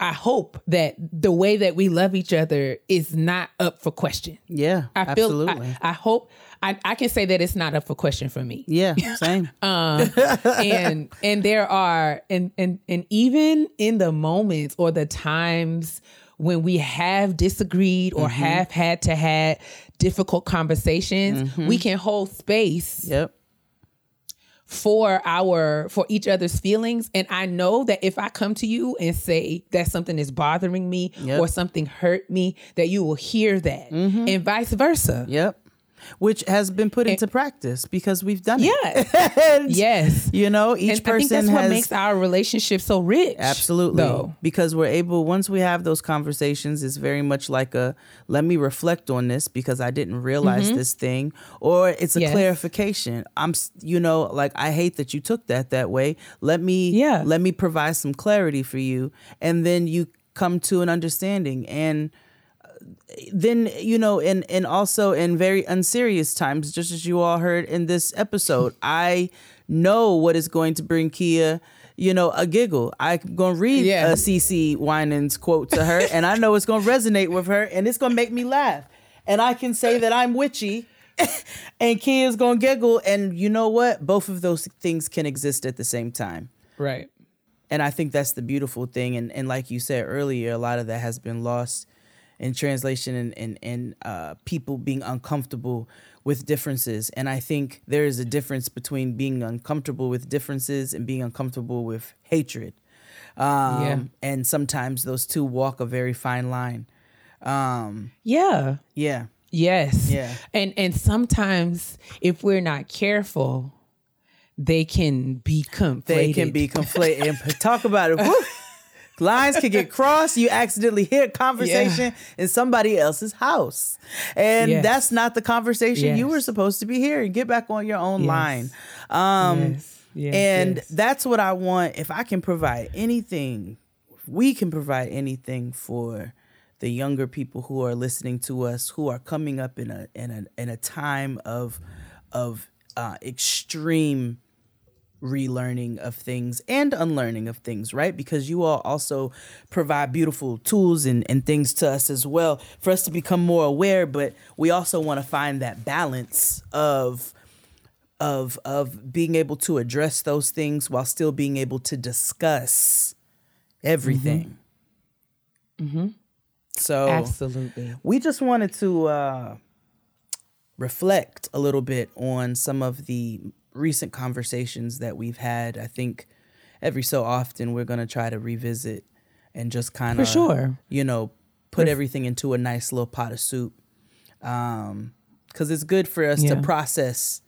Speaker 2: I hope that the way that we love each other is not up for question.
Speaker 1: yeah
Speaker 2: I feel
Speaker 1: absolutely.
Speaker 2: I, I hope I, I can say that it's not up for question for me.
Speaker 1: yeah same.
Speaker 2: Um, and and there are and and and even in the moments or the times when we have disagreed or mm-hmm. have had to had difficult conversations, mm-hmm. we can hold space
Speaker 1: yep.
Speaker 2: for our for each other's feelings. And i know that if i come to you and say that something is bothering me
Speaker 1: Yep.
Speaker 2: or something hurt me that you will hear that mm-hmm. and vice versa.
Speaker 1: Yep. Which has been put into practice because we've done it.
Speaker 2: yeah
Speaker 1: And,
Speaker 2: yes
Speaker 1: You know, each
Speaker 2: and
Speaker 1: person
Speaker 2: i think that's
Speaker 1: has
Speaker 2: what makes our relationship so rich
Speaker 1: Absolutely.
Speaker 2: though
Speaker 1: Because we're able, once we have those conversations, it's very much like a let me reflect on this because I didn't realize this thing, or it's a
Speaker 2: Mm-hmm. Yes.
Speaker 1: clarification. I'm, you know, like I hate that you took that that way. Let me,
Speaker 2: Yeah.
Speaker 1: let me provide some clarity for you. And then you come to an understanding. And then, you know, and, and also in very unserious times, just as you all heard in this episode, I know what is going to bring Kia you know, a giggle. I'm gonna read
Speaker 2: Yeah.
Speaker 1: uh, CeCe Winans quote to her, and I know it's gonna resonate with her, and it's gonna make me laugh. And I can say that I'm witchy, and Kia's gonna giggle, and you know what? Both of those things can exist at the same time.
Speaker 2: right
Speaker 1: And I think that's the beautiful thing. And and like you said earlier, a lot of that has been lost in translation and and, and uh, people being uncomfortable with differences. And I think there is a difference between being uncomfortable with differences and being uncomfortable with hatred. Um,
Speaker 2: Yeah.
Speaker 1: And sometimes those two walk a very fine line. Um,
Speaker 2: yeah
Speaker 1: yeah.
Speaker 2: Yes.
Speaker 1: Yeah.
Speaker 2: And and sometimes if we're not careful, they can be conflated.
Speaker 1: They can be conflated. talk about it. Lines can get crossed. You accidentally hear a conversation in somebody else's house. And
Speaker 2: Yes.
Speaker 1: that's not the conversation you were supposed to be hearing. Get back on your own
Speaker 2: Yes.
Speaker 1: line. Um,
Speaker 2: Yes, yes,
Speaker 1: and
Speaker 2: yes.
Speaker 1: that's what I want. If I can provide anything, we can provide anything for the younger people who are listening to us, who are coming up in a in a in a time of of uh, extreme relearning of things and unlearning of things, right? Because you all also provide beautiful tools and, and things to us as well for us to become more aware, but we also want to find that balance of of of being able to address those things while still being able to discuss everything. So
Speaker 2: Absolutely.
Speaker 1: we just wanted to uh, reflect a little bit on some of the recent conversations that we've had. I think every so often we're going to try to revisit and just kind of,
Speaker 2: For sure.
Speaker 1: you know, put everything into a nice little pot of soup. Um, because it's good for us
Speaker 2: Yeah.
Speaker 1: to process.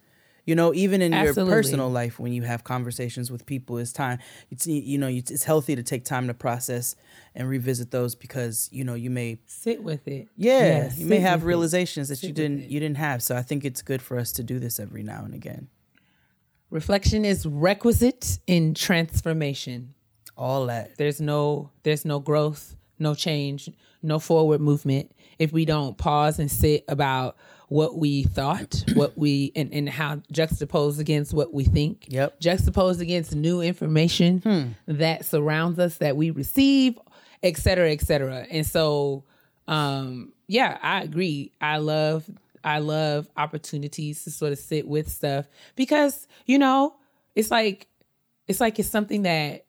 Speaker 1: You know, even in your personal life, when you have conversations with people, it's time. It's you know, it's healthy to take time to process and revisit those because you know you may
Speaker 2: Sit with it.
Speaker 1: yeah,
Speaker 2: Yes,
Speaker 1: you may have
Speaker 2: with it.
Speaker 1: realizations that you
Speaker 2: Sit with
Speaker 1: didn't you didn't have. So I think it's good for us to do this every now and again.
Speaker 2: Reflection is requisite in transformation.
Speaker 1: All that.
Speaker 2: There's no there's no growth, no change, no forward movement if we don't pause and sit about what we thought, what we and, and how juxtaposed against what we think.
Speaker 1: Yep.
Speaker 2: Juxtaposed against new information that surrounds us that we receive, et cetera, et cetera. And so um yeah, I agree. I love I love opportunities to sort of sit with stuff because, you know, it's like it's like it's something that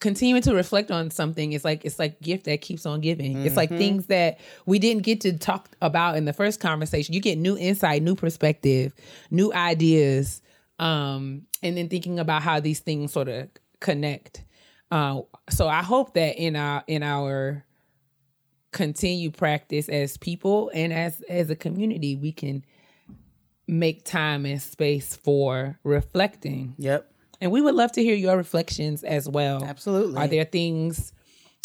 Speaker 2: continuing to reflect on something is like it's like gift that keeps on giving. It's like things that we didn't get to talk about in the first conversation. You get new insight, new perspective, new ideas, um, and then thinking about how these things sort of connect. Uh, so I hope that in our in our continued practice as people and as as a community, we can make time and space for reflecting
Speaker 1: Yep.
Speaker 2: and we would love to hear your reflections as well.
Speaker 1: Absolutely.
Speaker 2: Are there things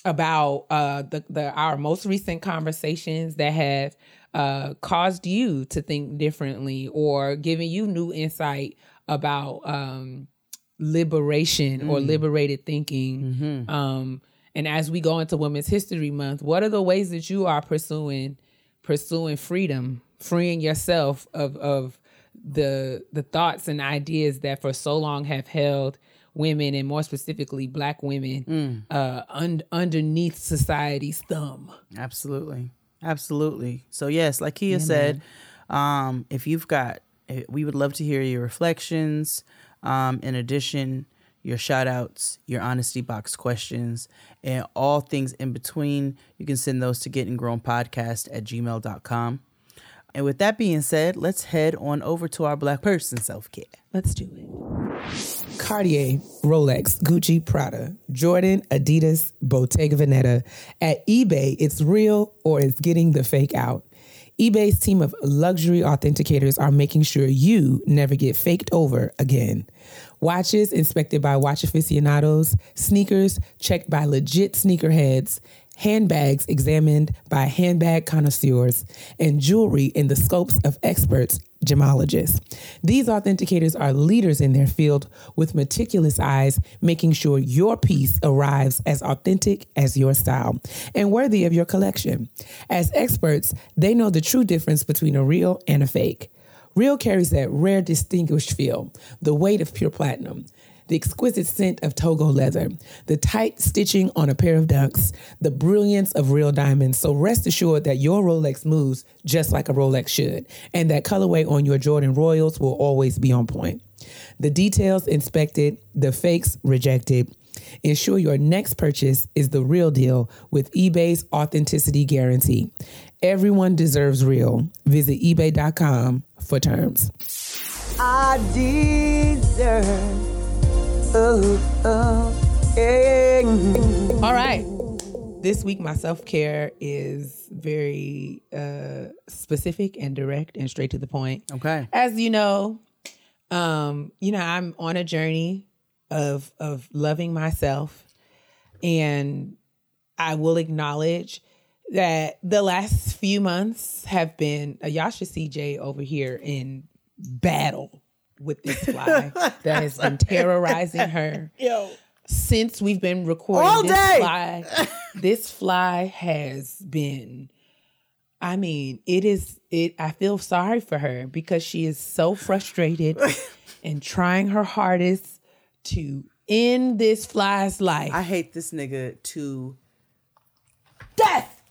Speaker 2: about uh, the, the our most recent conversations that have uh, caused you to think differently or given you new insight about um, liberation or liberated thinking? Um, and as we go into Women's History Month, what are the ways that you are pursuing pursuing freedom, freeing yourself of of the the thoughts and ideas that for so long have held women and more specifically black women uh un- underneath society's thumb.
Speaker 1: Absolutely. Absolutely. So yes, like Kia said, um, if you've got eh, we would love to hear your reflections. Um, in addition, your shout outs, your honesty box questions, and all things in between. You can send those to getting grown podcast at gmail.com. And with that being said, let's head on over to our black person self care.
Speaker 2: Let's do it. Cartier, Rolex, Gucci, Prada, Jordan, Adidas, Bottega Veneta. At eBay, it's real or it's getting the fake out. eBay's team of luxury authenticators are making sure you never get faked over again. Watches inspected by watch aficionados, sneakers checked by legit sneakerheads, handbags examined by handbag connoisseurs, and jewelry in the scopes of experts, gemologists. These authenticators are leaders in their field with meticulous eyes, making sure your piece arrives as authentic as your style and worthy of your collection. As experts, they know the true difference between a real and a fake. Real carries that rare, distinguished feel, the weight of pure platinum, the exquisite scent of Togo leather, the tight stitching on a pair of dunks, the brilliance of real diamonds. So rest assured that your Rolex moves just like a Rolex should, and that colorway on your Jordan Royals will always be on point. The details inspected, the fakes rejected. Ensure your next purchase is the real deal with eBay's authenticity guarantee. Everyone deserves real. Visit eBay.com for terms.
Speaker 3: I deserve. Oh, oh.
Speaker 2: All right. This week, my self care is very uh, specific and direct and straight to the point.
Speaker 1: Okay.
Speaker 2: As you know, um, you know, I'm on a journey of of loving myself, and I will acknowledge that the last few months have been. Uh, y'all should see Jay over here in battle with this fly that has been terrorizing her
Speaker 1: Yo.
Speaker 2: since we've been recording
Speaker 1: All
Speaker 2: this
Speaker 1: day.
Speaker 2: fly this fly has been i mean it is it i feel sorry for her because she is so frustrated and trying her hardest to end this fly's life
Speaker 1: I
Speaker 2: I,
Speaker 1: hate this nigga to
Speaker 3: Death.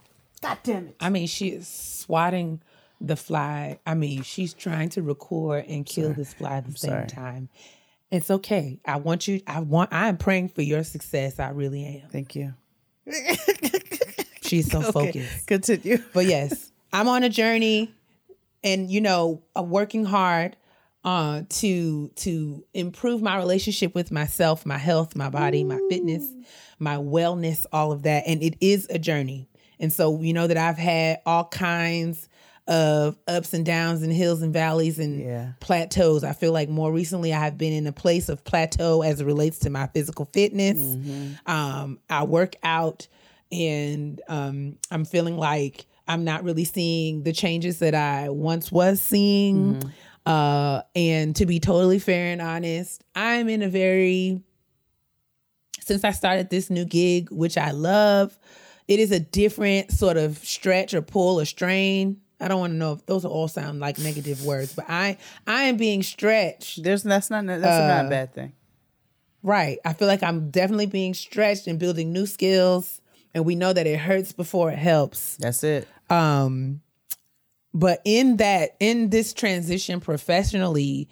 Speaker 3: God damn it.
Speaker 2: I mean she is swatting the fly i mean she's trying to record and kill this fly at the same
Speaker 1: sorry.
Speaker 2: time it's okay i want you i want i'm praying for your success i really am
Speaker 1: thank you.
Speaker 2: she's so
Speaker 1: Okay,
Speaker 2: focused
Speaker 1: Continue.
Speaker 2: But yes, I'm on a journey and you know, I'm working hard uh to to improve my relationship with myself, my health, my body, my fitness, my wellness, all of that. And it is a journey. And so you know that I've had all kinds of ups and downs and hills and valleys and
Speaker 1: Yeah.
Speaker 2: plateaus. I feel like more recently I have been in a place of plateau as it relates to my physical fitness. Um, I work out and um, I'm feeling like I'm not really seeing the changes that I once was seeing. Uh, and to be totally fair and honest, I'm in a very since I started this new gig, which I love, it is a different sort of stretch or pull or strain. I don't want to know if those all sound like negative words, but I I am being stretched.
Speaker 1: There's that's not that's
Speaker 2: Uh,
Speaker 1: not a bad thing.
Speaker 2: Right. I feel like I'm definitely being stretched and building new skills. And we know that it hurts before it helps.
Speaker 1: That's it.
Speaker 2: Um, but in that, in this transition professionally,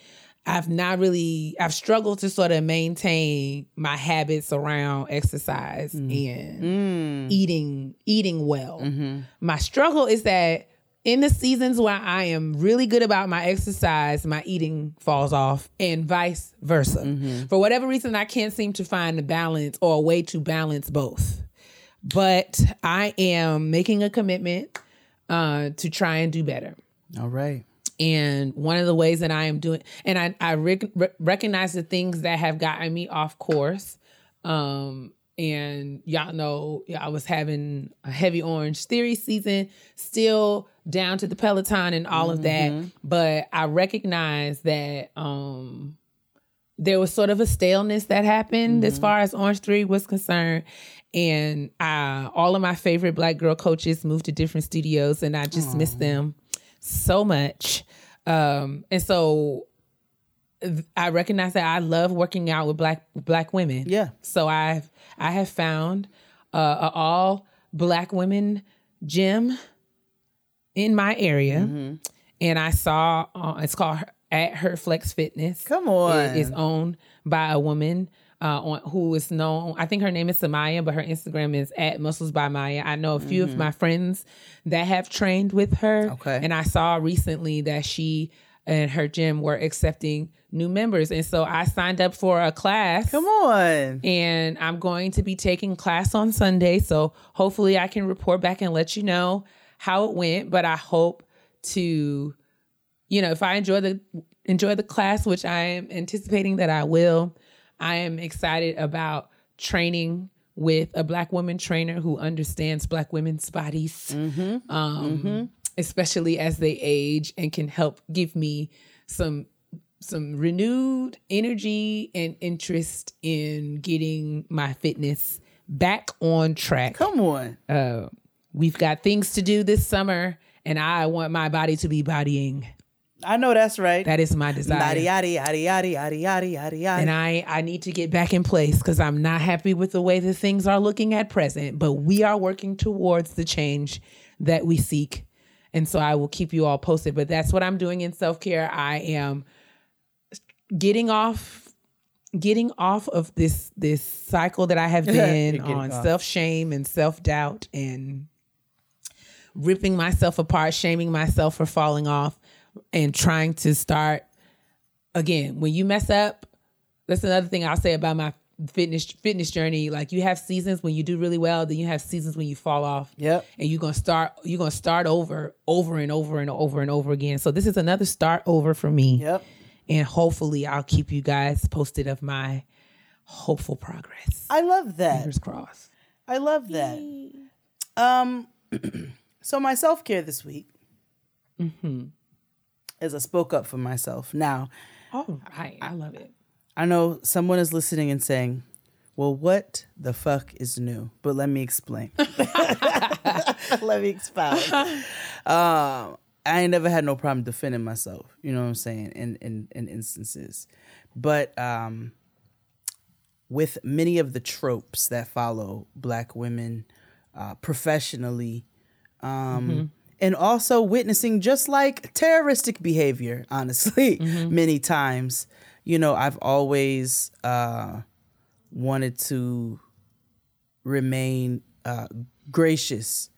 Speaker 2: I've not really, I've struggled to sort of maintain my habits around exercise and eating, eating well. My struggle is that in the seasons where I am really good about my exercise, my eating falls off, and vice versa. For whatever reason, I can't seem to find a balance or a way to balance both. But I am making a commitment uh, to try and do better.
Speaker 1: All right.
Speaker 2: And one of the ways that I am doing, and I, I rec- recognize the things that have gotten me off course. Um, and y'all know I was having a heavy Orangetheory season, still down to the Peloton and all of that. But I recognize that um, there was sort of a staleness that happened as far as Orangetheory was concerned. And uh, all of my favorite black girl coaches moved to different studios, and I just miss them so much. Um, and so I recognize that I love working out with black black women.
Speaker 1: Yeah.
Speaker 2: So I've I have found uh, a all black women gym in my area,
Speaker 1: Mm-hmm.
Speaker 2: and I saw uh, it's called at Her Flex Fitness.
Speaker 1: Come on.
Speaker 2: It is owned by a woman. uh, on who is known. I think her name is Samaya, but her Instagram is at Muscles by Maya. I know a few of my friends that have trained with her.
Speaker 1: Okay.
Speaker 2: And I saw recently that she and her gym were accepting new members. And so I signed up for a class.
Speaker 1: Come on.
Speaker 2: And I'm going to be taking class on Sunday. So hopefully I can report back and let you know how it went. But I hope to, you know, if I enjoy the enjoy the class, which I am anticipating that I will, I am excited about training with a black woman trainer who understands black women's bodies. Um, especially as they age and can help give me some some renewed energy and interest in getting my fitness back on track.
Speaker 1: Come on.
Speaker 2: Uh, we've got things to do this summer, and I want my body to be bodying.
Speaker 1: I know that's right.
Speaker 2: That is my desire.
Speaker 1: Yada yada yada yada yada yada yada yada.
Speaker 2: and I, I need to get back in place because I'm not happy with the way that things are looking at present. But we are working towards the change that we seek. And so I will keep you all posted. But that's what I'm doing in self care. I am getting off getting off of this this cycle that I have been on self shame and self doubt and ripping myself apart, shaming myself for falling off, and trying to start again. When you mess up, that's another thing I'll say about my fitness fitness journey. Like you have seasons when you do really well, then you have seasons when you fall off.
Speaker 1: yeah
Speaker 2: And you're gonna start you're gonna start over, over and over and over and over again. So this is another start over for me.
Speaker 1: Yep.
Speaker 2: And hopefully I'll keep you guys posted of my hopeful progress.
Speaker 1: I love that.
Speaker 2: Fingers crossed.
Speaker 1: I love that. Um, so my self care this week mm-hmm. is I spoke up for myself. Now, Oh,
Speaker 2: All right. I love it.
Speaker 1: I know someone is listening and saying, "Well, what the fuck is new?" But let me explain. let me expound. Um, I ain't never had no problem defending myself. You know what I'm saying? In in in instances, but um, with many of the tropes that follow black women uh, professionally um, and also witnessing just like terroristic behavior honestly many times you know i've always uh, wanted to remain uh, gracious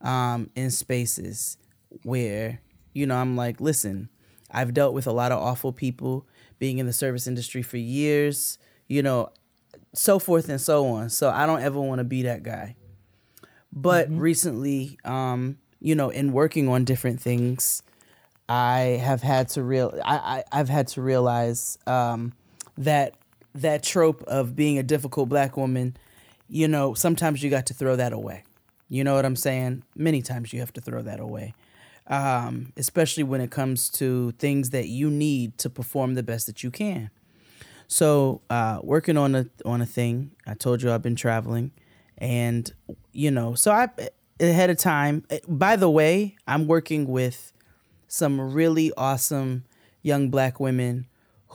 Speaker 1: um, in spaces where you know i'm like listen i've dealt with a lot of awful people being in the service industry for years you know so forth and so on. So i don't ever want to be that guy. But recently um you know in working on different things i have had to real I, I i've had to realize um that that trope of being a difficult black woman you know sometimes you got to throw that away. You know what i'm saying? Many times you have to throw that away. Um especially when it comes to things that you need to perform the best that you can. So uh, working on a on a thing, I told you I've been traveling, and you know, so I ahead of time. By the way, I'm working with some really awesome young black women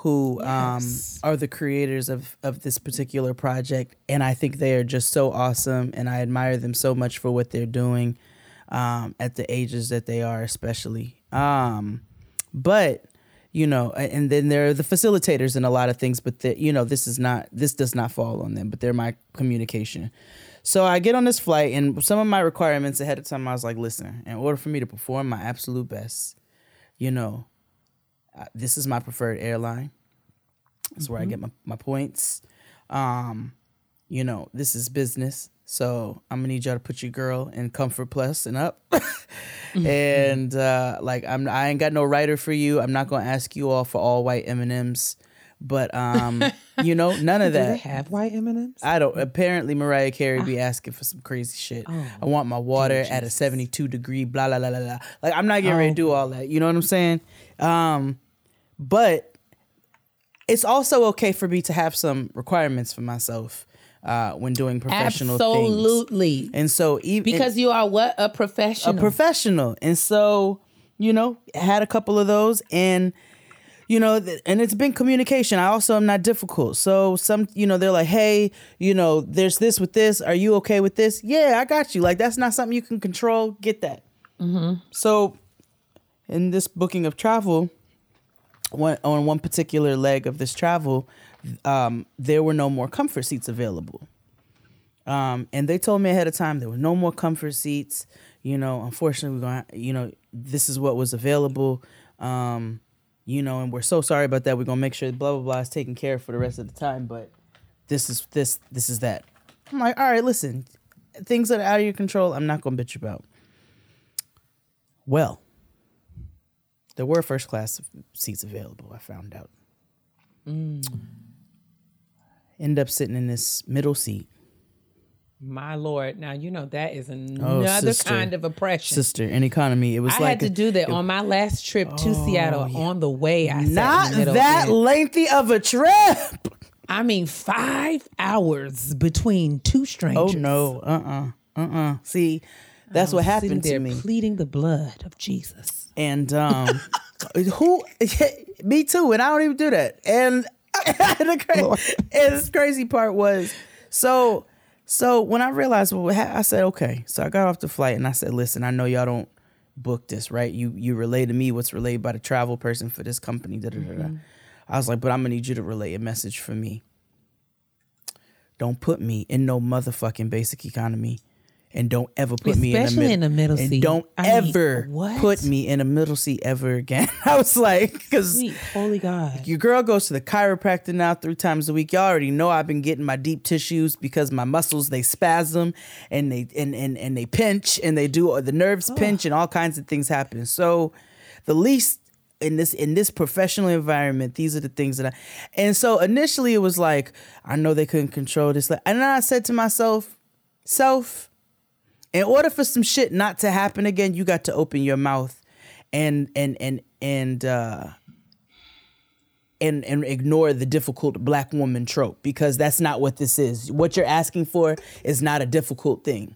Speaker 1: who
Speaker 2: Yes.
Speaker 1: um, are the creators of of this particular project, and I think they are just so awesome, and I admire them so much for what they're doing um, at the ages that they are, especially. Um, but you know and then there are the facilitators and a lot of things but the, you know this is not this does not fall on them but they're my communication so i get on this flight and some of my requirements ahead of time i was like listen in order for me to perform my absolute best you know uh, this is my preferred airline. That's where i get my, my points. Um you know this is business. So i'm gonna need y'all to put your girl in comfort plus and up. And uh like i'm i ain't got no rider for you. I'm not gonna ask you all for all white m&ms but um you know none of
Speaker 2: Do they
Speaker 1: that
Speaker 2: have white M&Ms?
Speaker 1: I don't. Apparently, Mariah Carey be asking for some crazy shit. I want my water at a seventy-two degree. Blah blah blah blah blah. Like I'm not getting ready to do all that. You know what I'm saying? Um, but it's also okay for me to have some requirements for myself uh, when doing professional things.
Speaker 2: Absolutely.
Speaker 1: And so even
Speaker 2: Because you are what? A professional.
Speaker 1: a professional. And so, you know, had a couple of those and you know, th- and it's been communication. I also am not difficult. So some, you know, they're like, "Hey, you know, there's this with this. Are you okay with this?" Yeah, I got you. Like that's not something you can control. Get that. So, in this booking of travel, one, on one particular leg of this travel, um, there were no more comfort seats available. Um, and they told me ahead of time there were no more comfort seats. You know, unfortunately, we're going. You know, this is what was available. Um, you know, and we're so sorry about that. We're gonna make sure blah blah blah is taken care of for the rest of the time. But this is this this is that. I'm like, all right, listen, things that are out of your control, I'm not gonna bitch about. Well, there were first class seats available. I found out. Mm. End up sitting in this middle seat.
Speaker 2: My lord. Now you know that is
Speaker 1: Oh,
Speaker 2: another
Speaker 1: sister.
Speaker 2: kind of oppression.
Speaker 1: Sister, in economy, it was
Speaker 2: I
Speaker 1: like
Speaker 2: had to do that on my last trip to Seattle. On the way, I
Speaker 1: not that lengthy of a trip.
Speaker 2: I mean, five hours between two strangers.
Speaker 1: Oh, no, uh uh-uh, uh, See, that's what happened
Speaker 2: there
Speaker 1: to me.
Speaker 2: pleading the blood of Jesus.
Speaker 1: And um, who? me too. And I don't even do that. And the crazy, and this crazy part was so. So when I realized what ha- I said, okay. So I got off the flight and I said, listen, I know y'all don't book this, right? You you relay to me what's relayed by the travel person for this company. Da, da, da, da. Mm-hmm. I was like, but I'm gonna need you to relay a message for me. Don't put me in no motherfucking basic economy. And don't ever put me in the
Speaker 2: Especially
Speaker 1: middle.
Speaker 2: in the middle
Speaker 1: and
Speaker 2: seat.
Speaker 1: don't
Speaker 2: I mean,
Speaker 1: ever
Speaker 2: what?
Speaker 1: put me in a middle seat ever again. I was like, because
Speaker 2: Sweet holy God.
Speaker 1: your girl goes to the chiropractor now three times a week. Y'all already know I've been getting my deep tissues because my muscles they spasm and they and and, and they pinch and they do the nerves pinch and all kinds of things happen. So the least in this in this professional environment, these are the things that I and so initially it was like, I know they couldn't control this. And then I said to myself, self, in order for some shit not to happen again, you got to open your mouth and and and and uh and and ignore the difficult black woman trope because that's not what this is. What you're asking for is not a difficult thing.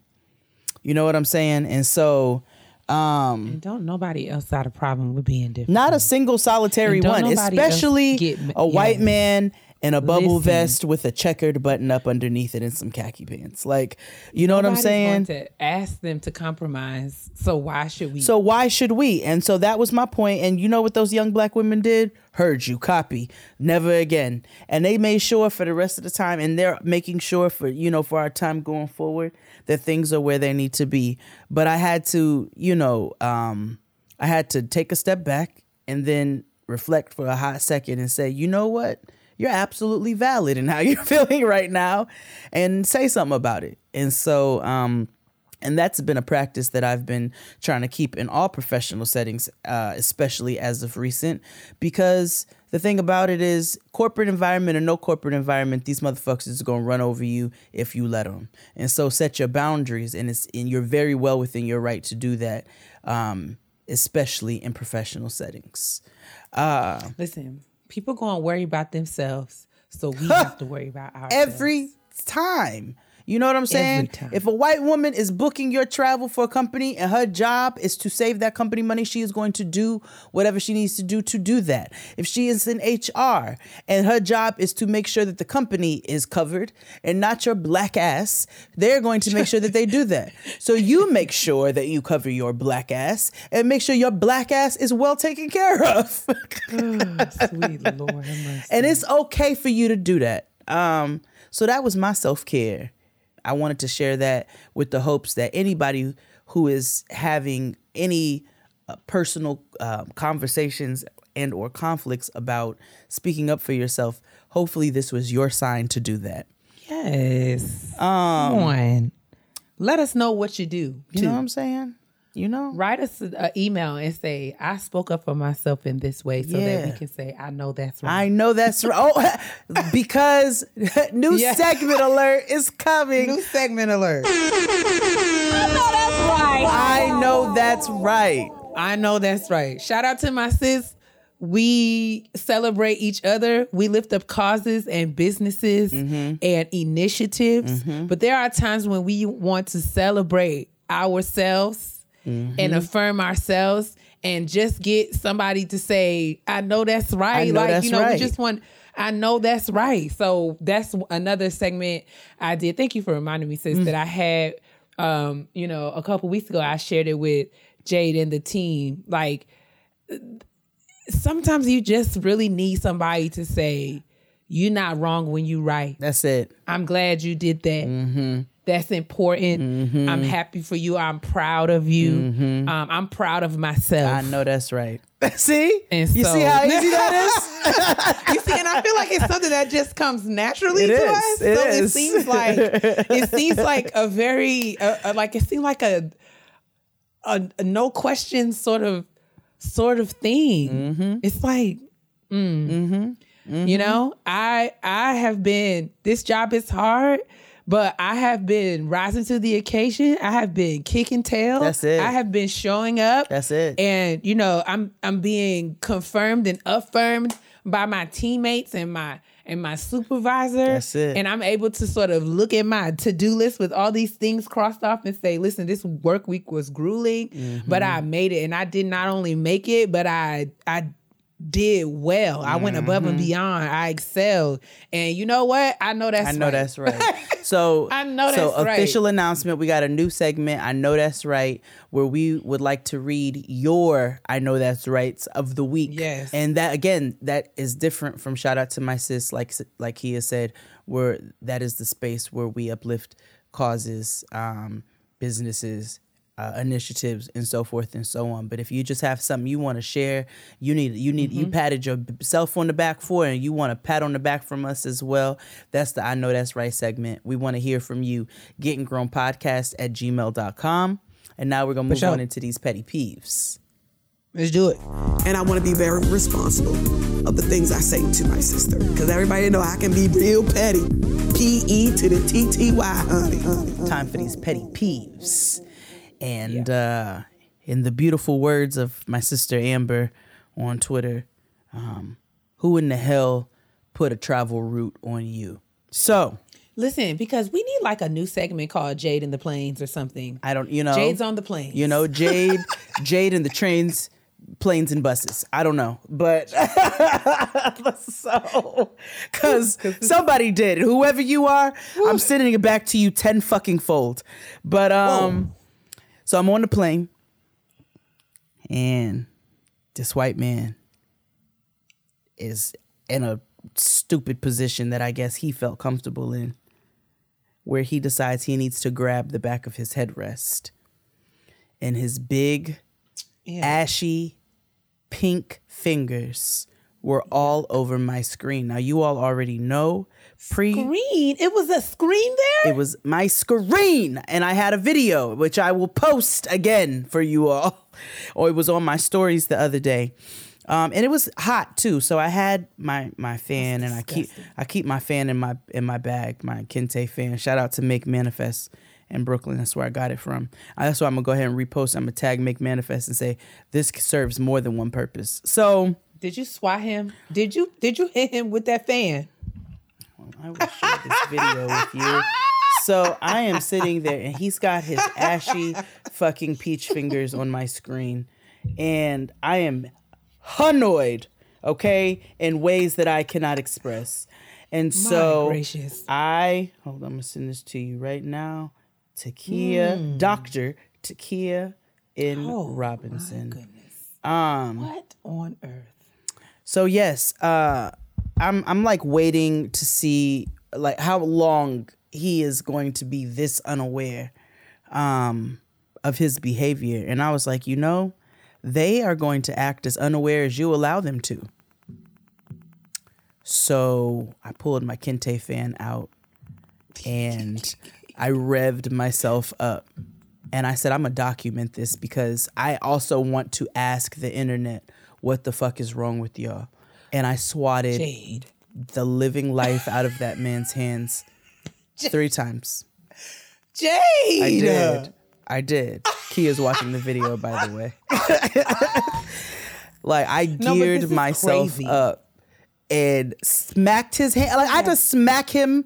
Speaker 1: You know what I'm saying? And so um
Speaker 2: And don't nobody else got a problem with being different.
Speaker 1: not a single solitary one, especially
Speaker 2: get-
Speaker 1: a white man in a bubble
Speaker 2: Listen.
Speaker 1: vest with a checkered button up underneath it and some khaki pants. Like, you know what I'm saying?
Speaker 2: to ask them to compromise. So why should we?
Speaker 1: So why should we? And so that was my point. And you know what those young black women did? Heard you, copy, never again. And they made sure for the rest of the time, and they're making sure for you know for our time going forward that things are where they need to be. But I had to, you know, um, I had to take a step back and then reflect for a hot second and say, you know what? You're absolutely valid in how you're feeling right now, and say something about it. And so, um, and that's been a practice that I've been trying to keep in all professional settings, uh, especially as of recent, because the thing about it is, corporate environment or no corporate environment, these motherfuckers is gonna run over you if you let them. And so, set your boundaries, and it's and you're very well within your right to do that, um, especially in professional settings.
Speaker 2: Listen, people going to worry about themselves. So we have to worry about ourselves.
Speaker 1: every time. You know what I'm saying? If a white woman is booking your travel for a company and her job is to save that company money, she is going to do whatever she needs to do to do that. If she is in HR and her job is to make sure that the company is covered and not your black ass, they're going to make sure that they do that. So you make sure that you cover your black ass and make sure your black ass is well taken care of.
Speaker 2: Sweet Lord
Speaker 1: and it's okay for you to do that. Um, so that was my self care. I wanted to share that with the hopes that anybody who is having any uh, personal um, conversations and or conflicts about speaking up for yourself, hopefully this was your sign to do that.
Speaker 2: Yes.
Speaker 1: Um,
Speaker 2: Come on. Let us know what you do.
Speaker 1: You
Speaker 2: too.
Speaker 1: know what I'm saying? You know?
Speaker 2: Write us an email and say, I spoke up for myself in this way so that we can say, I know that's right.
Speaker 1: I know that's right. Oh, because new
Speaker 2: Yeah.
Speaker 1: segment alert is coming.
Speaker 2: New segment alert.
Speaker 1: I know that's right.
Speaker 2: I know that's right. Shout out to my sis. We celebrate each other. We lift up causes and businesses
Speaker 1: Mm-hmm.
Speaker 2: and initiatives. But there are times when we want to celebrate ourselves
Speaker 1: Mm-hmm.
Speaker 2: and affirm ourselves and just get somebody to say, I know that's right.
Speaker 1: Know
Speaker 2: like,
Speaker 1: that's
Speaker 2: you know,
Speaker 1: right.
Speaker 2: we just want I know that's right. So that's another segment I did. Thank you for reminding me, sis,
Speaker 1: Mm.
Speaker 2: that I had um, you know, a couple weeks ago I shared it with Jade and the team. Like sometimes you just really need somebody to say, you're not wrong when you right.
Speaker 1: That's it.
Speaker 2: I'm glad you did that.
Speaker 1: Mm-hmm.
Speaker 2: That's important. I'm happy for you. I'm proud of you. Um, I'm proud of myself.
Speaker 1: Mm-hmm. I know that's right. see?
Speaker 2: And
Speaker 1: you
Speaker 2: so-
Speaker 1: see how easy that is?
Speaker 2: you see, and I feel like it's something that just comes naturally
Speaker 1: It
Speaker 2: to
Speaker 1: is.
Speaker 2: us.
Speaker 1: It
Speaker 2: so it seems like it seems like a very uh, like it seemed like a, a a no question sort of sort of thing.
Speaker 1: Mm-hmm.
Speaker 2: It's like. mm. You know, I I have been this job is hard, but I have been rising to the occasion. I have been kicking tail.
Speaker 1: That's it.
Speaker 2: I have been showing up.
Speaker 1: That's it.
Speaker 2: And you know, I'm I'm being confirmed and affirmed by my teammates and my and my supervisor.
Speaker 1: That's it.
Speaker 2: And I'm able to sort of look at my to-do list with all these things crossed off and say, listen, this work week was grueling,
Speaker 1: Mm-hmm.
Speaker 2: but I made it. And I did not only make it, but I I did well. I went above and beyond. I excelled. And you know what? I know that's
Speaker 1: Mm-hmm. I know
Speaker 2: right.
Speaker 1: that's right. So
Speaker 2: I know
Speaker 1: so
Speaker 2: that's right.
Speaker 1: official announcement. We got a new segment. I know that's right, where we would like to read your I know that's rights of the week.
Speaker 2: Yes.
Speaker 1: and that again, that is different from shout out to my sis, like like he has said, where that is the space where we uplift causes, um, businesses. Uh, initiatives and so forth and so on. But if you just have something you want to share, you need you need you patted yourself on the back for, and you want a pat on the back from us as well. That's the I know that's right segment. We want to hear from you. Getting grown podcast at gmail.com. And now we're gonna move
Speaker 2: sure.
Speaker 1: on into these petty peeves.
Speaker 2: Let's do it.
Speaker 4: and I want to be very responsible of the things I say to my sister. Because everybody know I can be real petty. P E to the T T Y, honey, honey.
Speaker 1: Time for these petty peeves. And uh, in the beautiful words of my sister Amber on Twitter, um, who in the hell put a travel route on you? So
Speaker 2: Listen, because we need like a new segment called Jade in the Plains or something.
Speaker 1: I don't, you know,
Speaker 2: Jade's on the planes.
Speaker 1: You know, Jade, Jade in the trains, planes and buses. I don't know, but so because somebody did. Whoever you are, I'm sending it back to you ten fucking fold. But um, so I'm on the plane, and this white man is in a stupid position that I guess he felt comfortable in, where he decides he needs to grab the back of his headrest and his big,
Speaker 2: Yeah.
Speaker 1: ashy, pink fingers were all over my screen. Now, you all already know pre.
Speaker 2: Screen. It was a screen there.
Speaker 1: It was my screen, and I had a video which I will post again for you all. Or it was on my stories the other day, um, and it was hot too. So I had my my fan, and I keep I keep my fan in my in my bag, my Kente fan. Shout out to Make Manifest in Brooklyn. That's where I got it from. Uh, That's why I'm gonna go ahead and repost. I'm gonna tag Make Manifest and say this serves more than one purpose. So
Speaker 2: Did you swat him? Did you did you hit him with that fan?
Speaker 1: I will share this video with you. So I am sitting there and he's got his ashy fucking peach fingers on my screen. And I am annoyed, okay, in ways that I cannot express. And so
Speaker 2: gracious.
Speaker 1: I hold on, I'm gonna send this to you right now. Takia, Dr. Takia in Robinson. Um
Speaker 2: What on earth?
Speaker 1: So yes, uh I'm I'm like waiting to see like how long he is going to be this unaware um of his behavior. And I was like, you know, they are going to act as unaware as you allow them to. So I pulled my Kente fan out and I revved myself up. And I said, I'm going to document this because I also want to ask the internet what the fuck is wrong with y'all. And I swatted
Speaker 2: Jade.
Speaker 1: the living life out of that man's hands three times.
Speaker 2: Jade.
Speaker 1: I did. I did. Kia's watching the video, by the way. like I geared
Speaker 2: is
Speaker 1: myself
Speaker 2: crazy.
Speaker 1: up and smacked his hand. Like I had to smack him.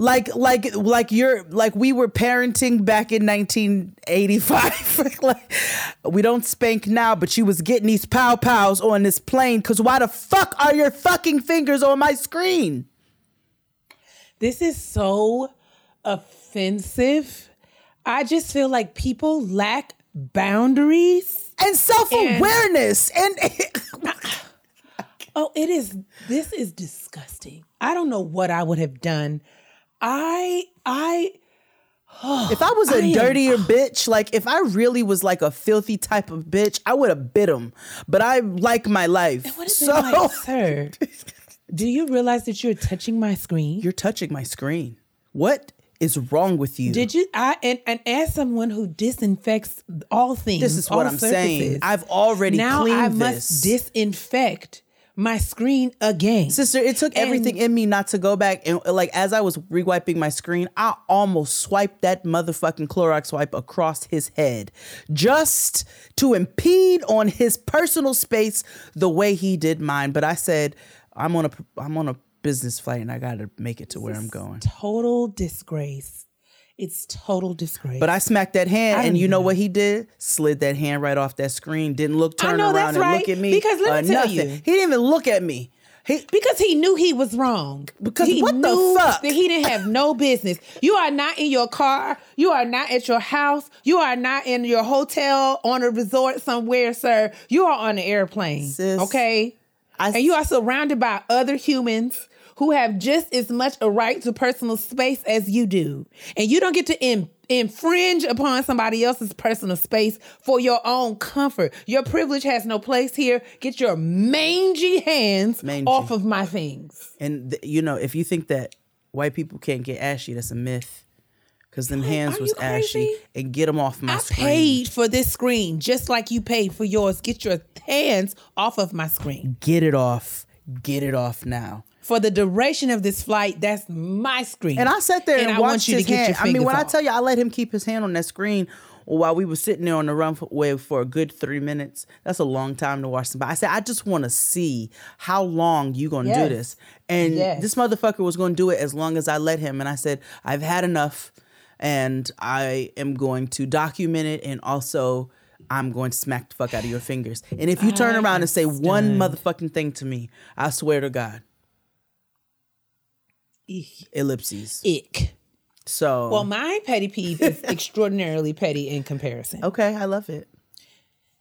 Speaker 1: Like like like you're like we were parenting back in 1985. like we don't spank now, but you was getting these pow pows on this plane. Cause why the fuck are your fucking fingers on my screen?
Speaker 2: This is so offensive. I just feel like people lack boundaries.
Speaker 1: And self awareness and
Speaker 2: Oh, it is. This is disgusting. I don't know what I would have done. I, I,
Speaker 1: If I was a
Speaker 2: I am-
Speaker 1: dirtier bitch, like if I really was like a filthy type of bitch, I would have bit him. But I like my life.
Speaker 2: would have
Speaker 1: So
Speaker 2: been like, sir, do you realize that you're touching my screen?
Speaker 1: you're touching my screen. What is wrong with you?
Speaker 2: Did you? I and, and as someone who disinfects all things,
Speaker 1: this is what I'm saying. I've already
Speaker 2: now
Speaker 1: cleaned
Speaker 2: I
Speaker 1: this.
Speaker 2: must disinfect my screen again.
Speaker 1: Sister, it took
Speaker 2: And-
Speaker 1: everything in me not to go back and like as I was re-wiping my screen, I almost swiped that motherfucking Clorox wipe across his head just to impede on his personal space the way he did mine. But I said, I'm on a I'm on a business flight and I got to make it to where I'm going.
Speaker 2: Total disgrace. It's total disgrace.
Speaker 1: But I smacked that hand, and you know
Speaker 2: know.
Speaker 1: what he did? Slid that hand right off that screen. Didn't look, turn
Speaker 2: know
Speaker 1: around, and
Speaker 2: right,
Speaker 1: look at me.
Speaker 2: because let me
Speaker 1: or
Speaker 2: tell
Speaker 1: nothing.
Speaker 2: you.
Speaker 1: he didn't even look at me. He
Speaker 2: because he knew he was wrong.
Speaker 1: Because
Speaker 2: he
Speaker 1: what the fuck?
Speaker 2: That he didn't have no business. You are not in your car. You are not at your house. You are not in your hotel on a resort somewhere, sir. You are on an airplane.
Speaker 1: Sis,
Speaker 2: okay?
Speaker 1: I
Speaker 2: and you are surrounded by other humans who have just as much a right to personal space as you do. And you don't get to in, infringe upon somebody else's personal space for your own comfort. Your privilege has no place here. Get your mangy hands
Speaker 1: Mangy.
Speaker 2: off of my things.
Speaker 1: And th- you know, if you think that white people can't get ashy, that's a myth. Cause them hands
Speaker 2: are
Speaker 1: was ashy, and get them off my
Speaker 2: I
Speaker 1: screen.
Speaker 2: paid for this screen just like you paid for yours. Get your hands off of my screen.
Speaker 1: Get it off. Get it off now.
Speaker 2: For the duration of this flight, that's my screen.
Speaker 1: And I sat there and,
Speaker 2: I
Speaker 1: watched
Speaker 2: want you
Speaker 1: his
Speaker 2: to get
Speaker 1: hand. I mean, when I tell you, I let him keep his hand on that screen while we were sitting there on the runway for a good three minutes. That's a long time to watch somebody. I said, I just want to see how long you gonna
Speaker 2: Yes.
Speaker 1: do this. And
Speaker 2: Yes.
Speaker 1: this motherfucker was gonna do it as long as I let him. And I said, I've had enough, and I am going to document it, and also. I'm going to smack the fuck out of your fingers. And if you turn ah, around and say one motherfucking thing to me, I swear to God,
Speaker 2: Eek.
Speaker 1: ellipses.
Speaker 2: Ick.
Speaker 1: So
Speaker 2: Well, my petty peeve is extraordinarily petty in comparison.
Speaker 1: okay, I love it.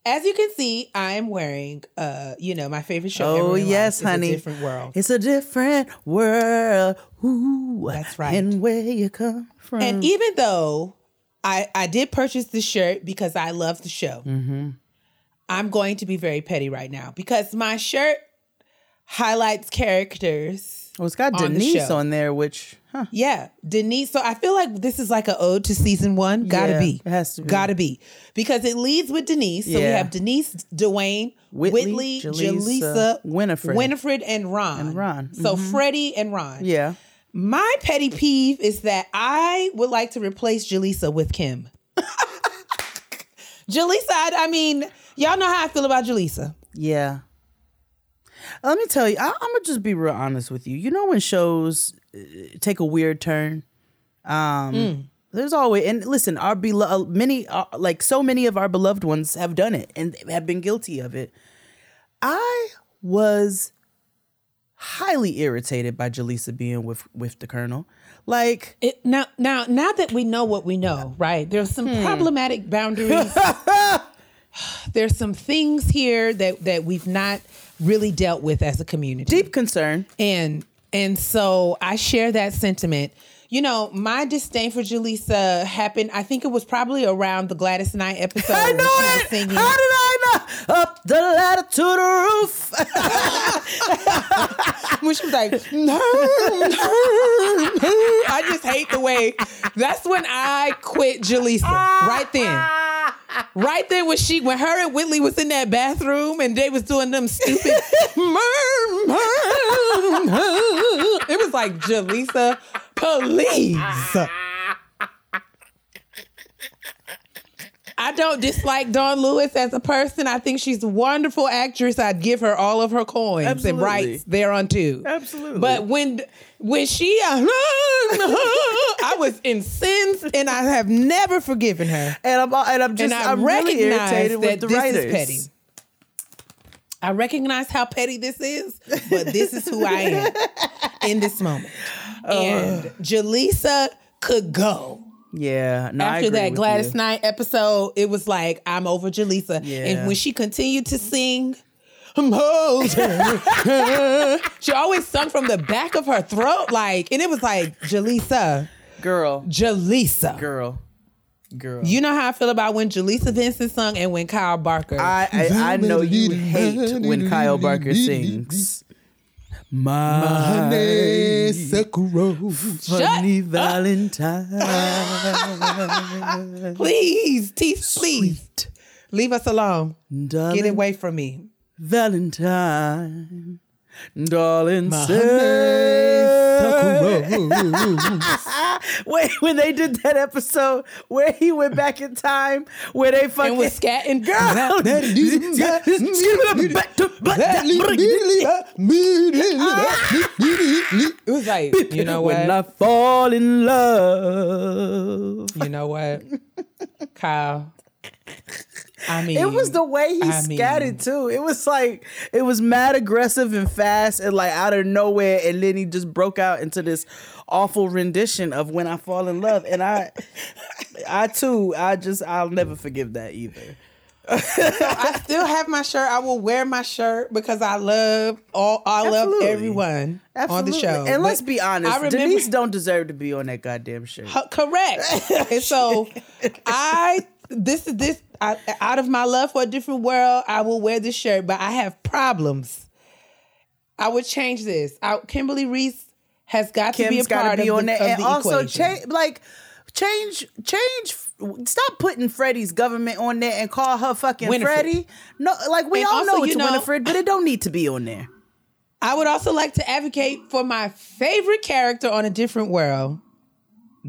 Speaker 2: As you can see, I am wearing, uh, you know, my favorite show.
Speaker 1: Oh
Speaker 2: ever in life
Speaker 1: yes,
Speaker 2: A
Speaker 1: honey.
Speaker 2: different world.
Speaker 1: It's a different world. Ooh,
Speaker 2: That's right.
Speaker 1: And where you come from?
Speaker 2: And even though I I did purchase the shirt because I love the show,
Speaker 1: Mm-hmm.
Speaker 2: I'm going to be very petty right now because my shirt highlights characters.
Speaker 1: Well, it's got
Speaker 2: on
Speaker 1: Denise on there, which huh,
Speaker 2: Yeah, Denise. So I feel like this is like an ode to season one. Gotta
Speaker 1: Yeah,
Speaker 2: be.
Speaker 1: it has to be.
Speaker 2: Gotta be. Because it leads with Denise. So we have Denise, Dwayne,
Speaker 1: Whitley,
Speaker 2: Whitley,
Speaker 1: Jaleesa,
Speaker 2: Jaleesa,
Speaker 1: Winifred.
Speaker 2: Winifred, and Ron.
Speaker 1: And Ron.
Speaker 2: So mm-hmm. Freddie and Ron.
Speaker 1: yeah.
Speaker 2: My petty peeve is that I would like to replace Jaleesa with Kim. Jaleesa, I, I mean, y'all know how I feel about Jaleesa.
Speaker 1: Yeah. Let me tell you, I, I'm gonna just be real honest with you. You know when shows uh, take a weird turn, um,
Speaker 2: Mm.
Speaker 1: there's always and listen, our beloved many uh, like so many of our beloved ones have done it and have been guilty of it. I was highly irritated by Jaleesa being with with the Colonel. Like
Speaker 2: It, now, now, now that we know what we know, right? There's some
Speaker 1: Hmm.
Speaker 2: problematic boundaries. There's some things here that that we've not really dealt with as a community.
Speaker 1: deep concern.
Speaker 2: and and so I share that sentiment. You know, my disdain for Jaleesa happened. I think it was probably around the Gladys Knight episode.
Speaker 1: I know it.
Speaker 2: singing.
Speaker 1: How did I know? Up the ladder to the roof.
Speaker 2: when she was like, I just hate the way. That's when I quit Jaleesa. Right then. Right then when she when her and Whitley was in that bathroom and they was doing them stupid was like Jaleesa, please. I don't dislike Dawnn Lewis as a person. I think she's a wonderful actress. I'd give her all of her coins
Speaker 1: Absolutely.
Speaker 2: and rights thereunto.
Speaker 1: Absolutely.
Speaker 2: But when when she, I was incensed, and I have never forgiven her.
Speaker 1: and I'm and I'm just
Speaker 2: And I
Speaker 1: I'm really irritated
Speaker 2: that
Speaker 1: with the
Speaker 2: this
Speaker 1: writers.
Speaker 2: is petty. I recognize how petty this is, but this is who I am in this moment. Oh. And Jaleesa could go.
Speaker 1: Yeah, no, I
Speaker 2: After that Gladys
Speaker 1: you.
Speaker 2: Knight episode, it was like I'm over Jaleesa.
Speaker 1: Yeah.
Speaker 2: And when she continued to sing, I'm. She always sung from the back of her throat, like, and it was like Jaleesa,
Speaker 1: Girl,
Speaker 2: Jaleesa.
Speaker 1: girl, girl.
Speaker 2: You know how I feel about when Jaleesa Vincent sung and when Kyle Barker.
Speaker 1: I, I I know you hate when Kyle Barker sings. My funny Valentine.
Speaker 2: please, teeth, please leave us alone.
Speaker 1: Darling
Speaker 2: Get away from me.
Speaker 1: Valentine. Darling, say. Wait, when they did that episode where he went back in time, where they fucking
Speaker 2: And was scatting.
Speaker 1: girl, back.
Speaker 2: It was like, you know what?
Speaker 1: When I fall in love.
Speaker 2: you know what? Kyle. I mean,
Speaker 1: It was the way he
Speaker 2: I mean-
Speaker 1: too. It was like it was mad aggressive and fast and like out of nowhere, and then he just broke out into this awful rendition of "When I Fall in Love," and I, I too, I just I'll never forgive that either.
Speaker 2: I still have my shirt. I will wear my shirt because I love all. I
Speaker 1: Absolutely.
Speaker 2: love everyone on the show.
Speaker 1: And let's be honest,
Speaker 2: I remember,
Speaker 1: Denise don't deserve to be on that goddamn shirt.
Speaker 2: Huh, correct. and so I this is this I, out of my love for a different world, I will wear this shirt, but I have problems. I would change this. I, Kimberly Reese has got to be a part
Speaker 1: be
Speaker 2: of
Speaker 1: on
Speaker 2: the,
Speaker 1: that,
Speaker 2: of
Speaker 1: and
Speaker 2: the
Speaker 1: also change like change change. Stop putting Freddie's government on there and call her fucking
Speaker 2: Winifred.
Speaker 1: Freddie. No, like we
Speaker 2: And
Speaker 1: all
Speaker 2: also,
Speaker 1: know it's
Speaker 2: you know-
Speaker 1: Winifred, but it don't need to be on there.
Speaker 2: I would also like to advocate for my favorite character on a different world,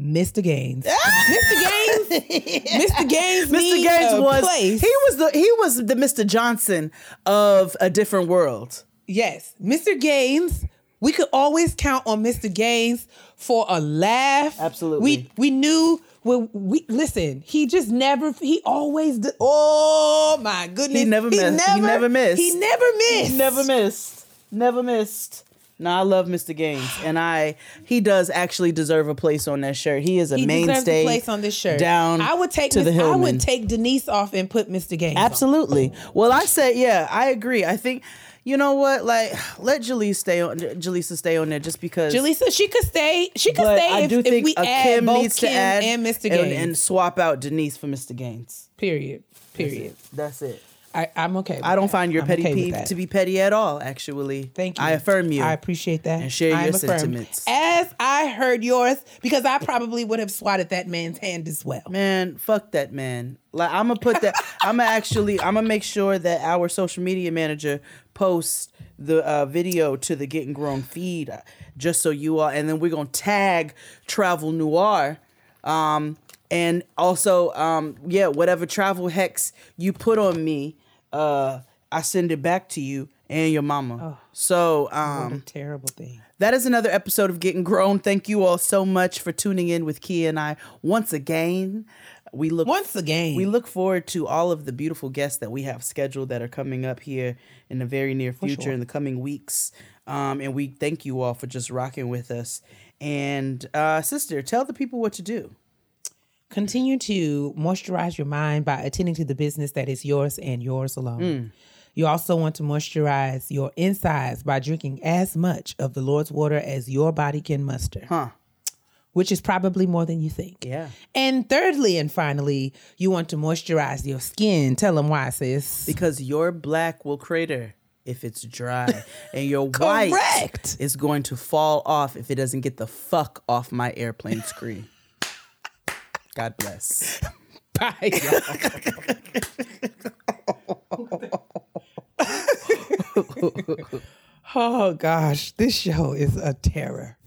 Speaker 2: Mr. Gaines. Ah! Mr. Gaines, Mr. Gaines,
Speaker 1: Mr.
Speaker 2: needs
Speaker 1: Gaines was
Speaker 2: place.
Speaker 1: he was the he was the Mr. Johnson of a different world.
Speaker 2: Yes, Mr. Gaines. We could always count on Mr. Gaines for a laugh.
Speaker 1: Absolutely.
Speaker 2: We we knew when we listen. He just never. He always. Did, oh my goodness.
Speaker 1: He never missed. He never missed.
Speaker 2: He never missed.
Speaker 1: Never missed. Never missed. No, I love Mr. Gaines, and I he does actually deserve a place on that shirt. He is a
Speaker 2: He
Speaker 1: mainstay
Speaker 2: a place on this shirt.
Speaker 1: down.
Speaker 2: I would take.
Speaker 1: to the
Speaker 2: Miss- I would take Denise off and put Mr. Gaines. on.
Speaker 1: Absolutely. Well, I said, yeah, I agree. I think, you know what? Like, let Jaleesa stay on. Jaleesa stay on there just because.
Speaker 2: Jaleesa, she could stay. She could stay
Speaker 1: I
Speaker 2: if,
Speaker 1: do think
Speaker 2: we
Speaker 1: a
Speaker 2: add
Speaker 1: Kim
Speaker 2: both
Speaker 1: needs
Speaker 2: Kim
Speaker 1: to add
Speaker 2: and Mr.
Speaker 1: and,
Speaker 2: Gaines.
Speaker 1: and swap out Denise for Mr. Gaines.
Speaker 2: period.
Speaker 1: That's
Speaker 2: Period.
Speaker 1: it. That's it.
Speaker 2: I, I'm okay.
Speaker 1: I don't
Speaker 2: that.
Speaker 1: find your
Speaker 2: I'm
Speaker 1: petty
Speaker 2: okay
Speaker 1: to be petty at all. Actually,
Speaker 2: Thank you.
Speaker 1: I affirm you.
Speaker 2: I appreciate that.
Speaker 1: And share
Speaker 2: I
Speaker 1: your
Speaker 2: am affirmed.
Speaker 1: sentiments.
Speaker 2: As I heard yours, because I probably would have swatted that man's hand as well.
Speaker 1: Man, fuck that man. Like I'm gonna put that. I'm gonna actually. I'm gonna make sure that our social media manager posts the uh, video to the Getting Grown feed, uh, just so you all. And then we're gonna tag Travel Noir. Um, and also, um, yeah, whatever travel hex you put on me, uh, I send it back to you and your mama. so, um,
Speaker 2: what a terrible thing.
Speaker 1: that is another episode of Getting Grown. Thank you all so much for tuning in with Kia and I once again. We look
Speaker 2: Once again.
Speaker 1: We look forward to all of the beautiful guests that we have scheduled that are coming up here in the very near future
Speaker 2: sure.
Speaker 1: in the coming weeks. Um, and we thank you all for just rocking with us. And uh, sister, tell the people what to do.
Speaker 2: Continue to moisturize your mind by attending to the business that is yours and yours alone.
Speaker 1: Mm.
Speaker 2: You also want to moisturize your insides by drinking as much of the Lord's water as your body can muster.
Speaker 1: Huh.
Speaker 2: Which is probably more than you think.
Speaker 1: Yeah.
Speaker 2: And thirdly and finally, you want to moisturize your skin. Tell them why, sis.
Speaker 1: Because your black will crater if it's dry, and your white is going to fall off if it doesn't get the fuck off my airplane screen. God bless.
Speaker 2: Bye, oh gosh, this show is a terror.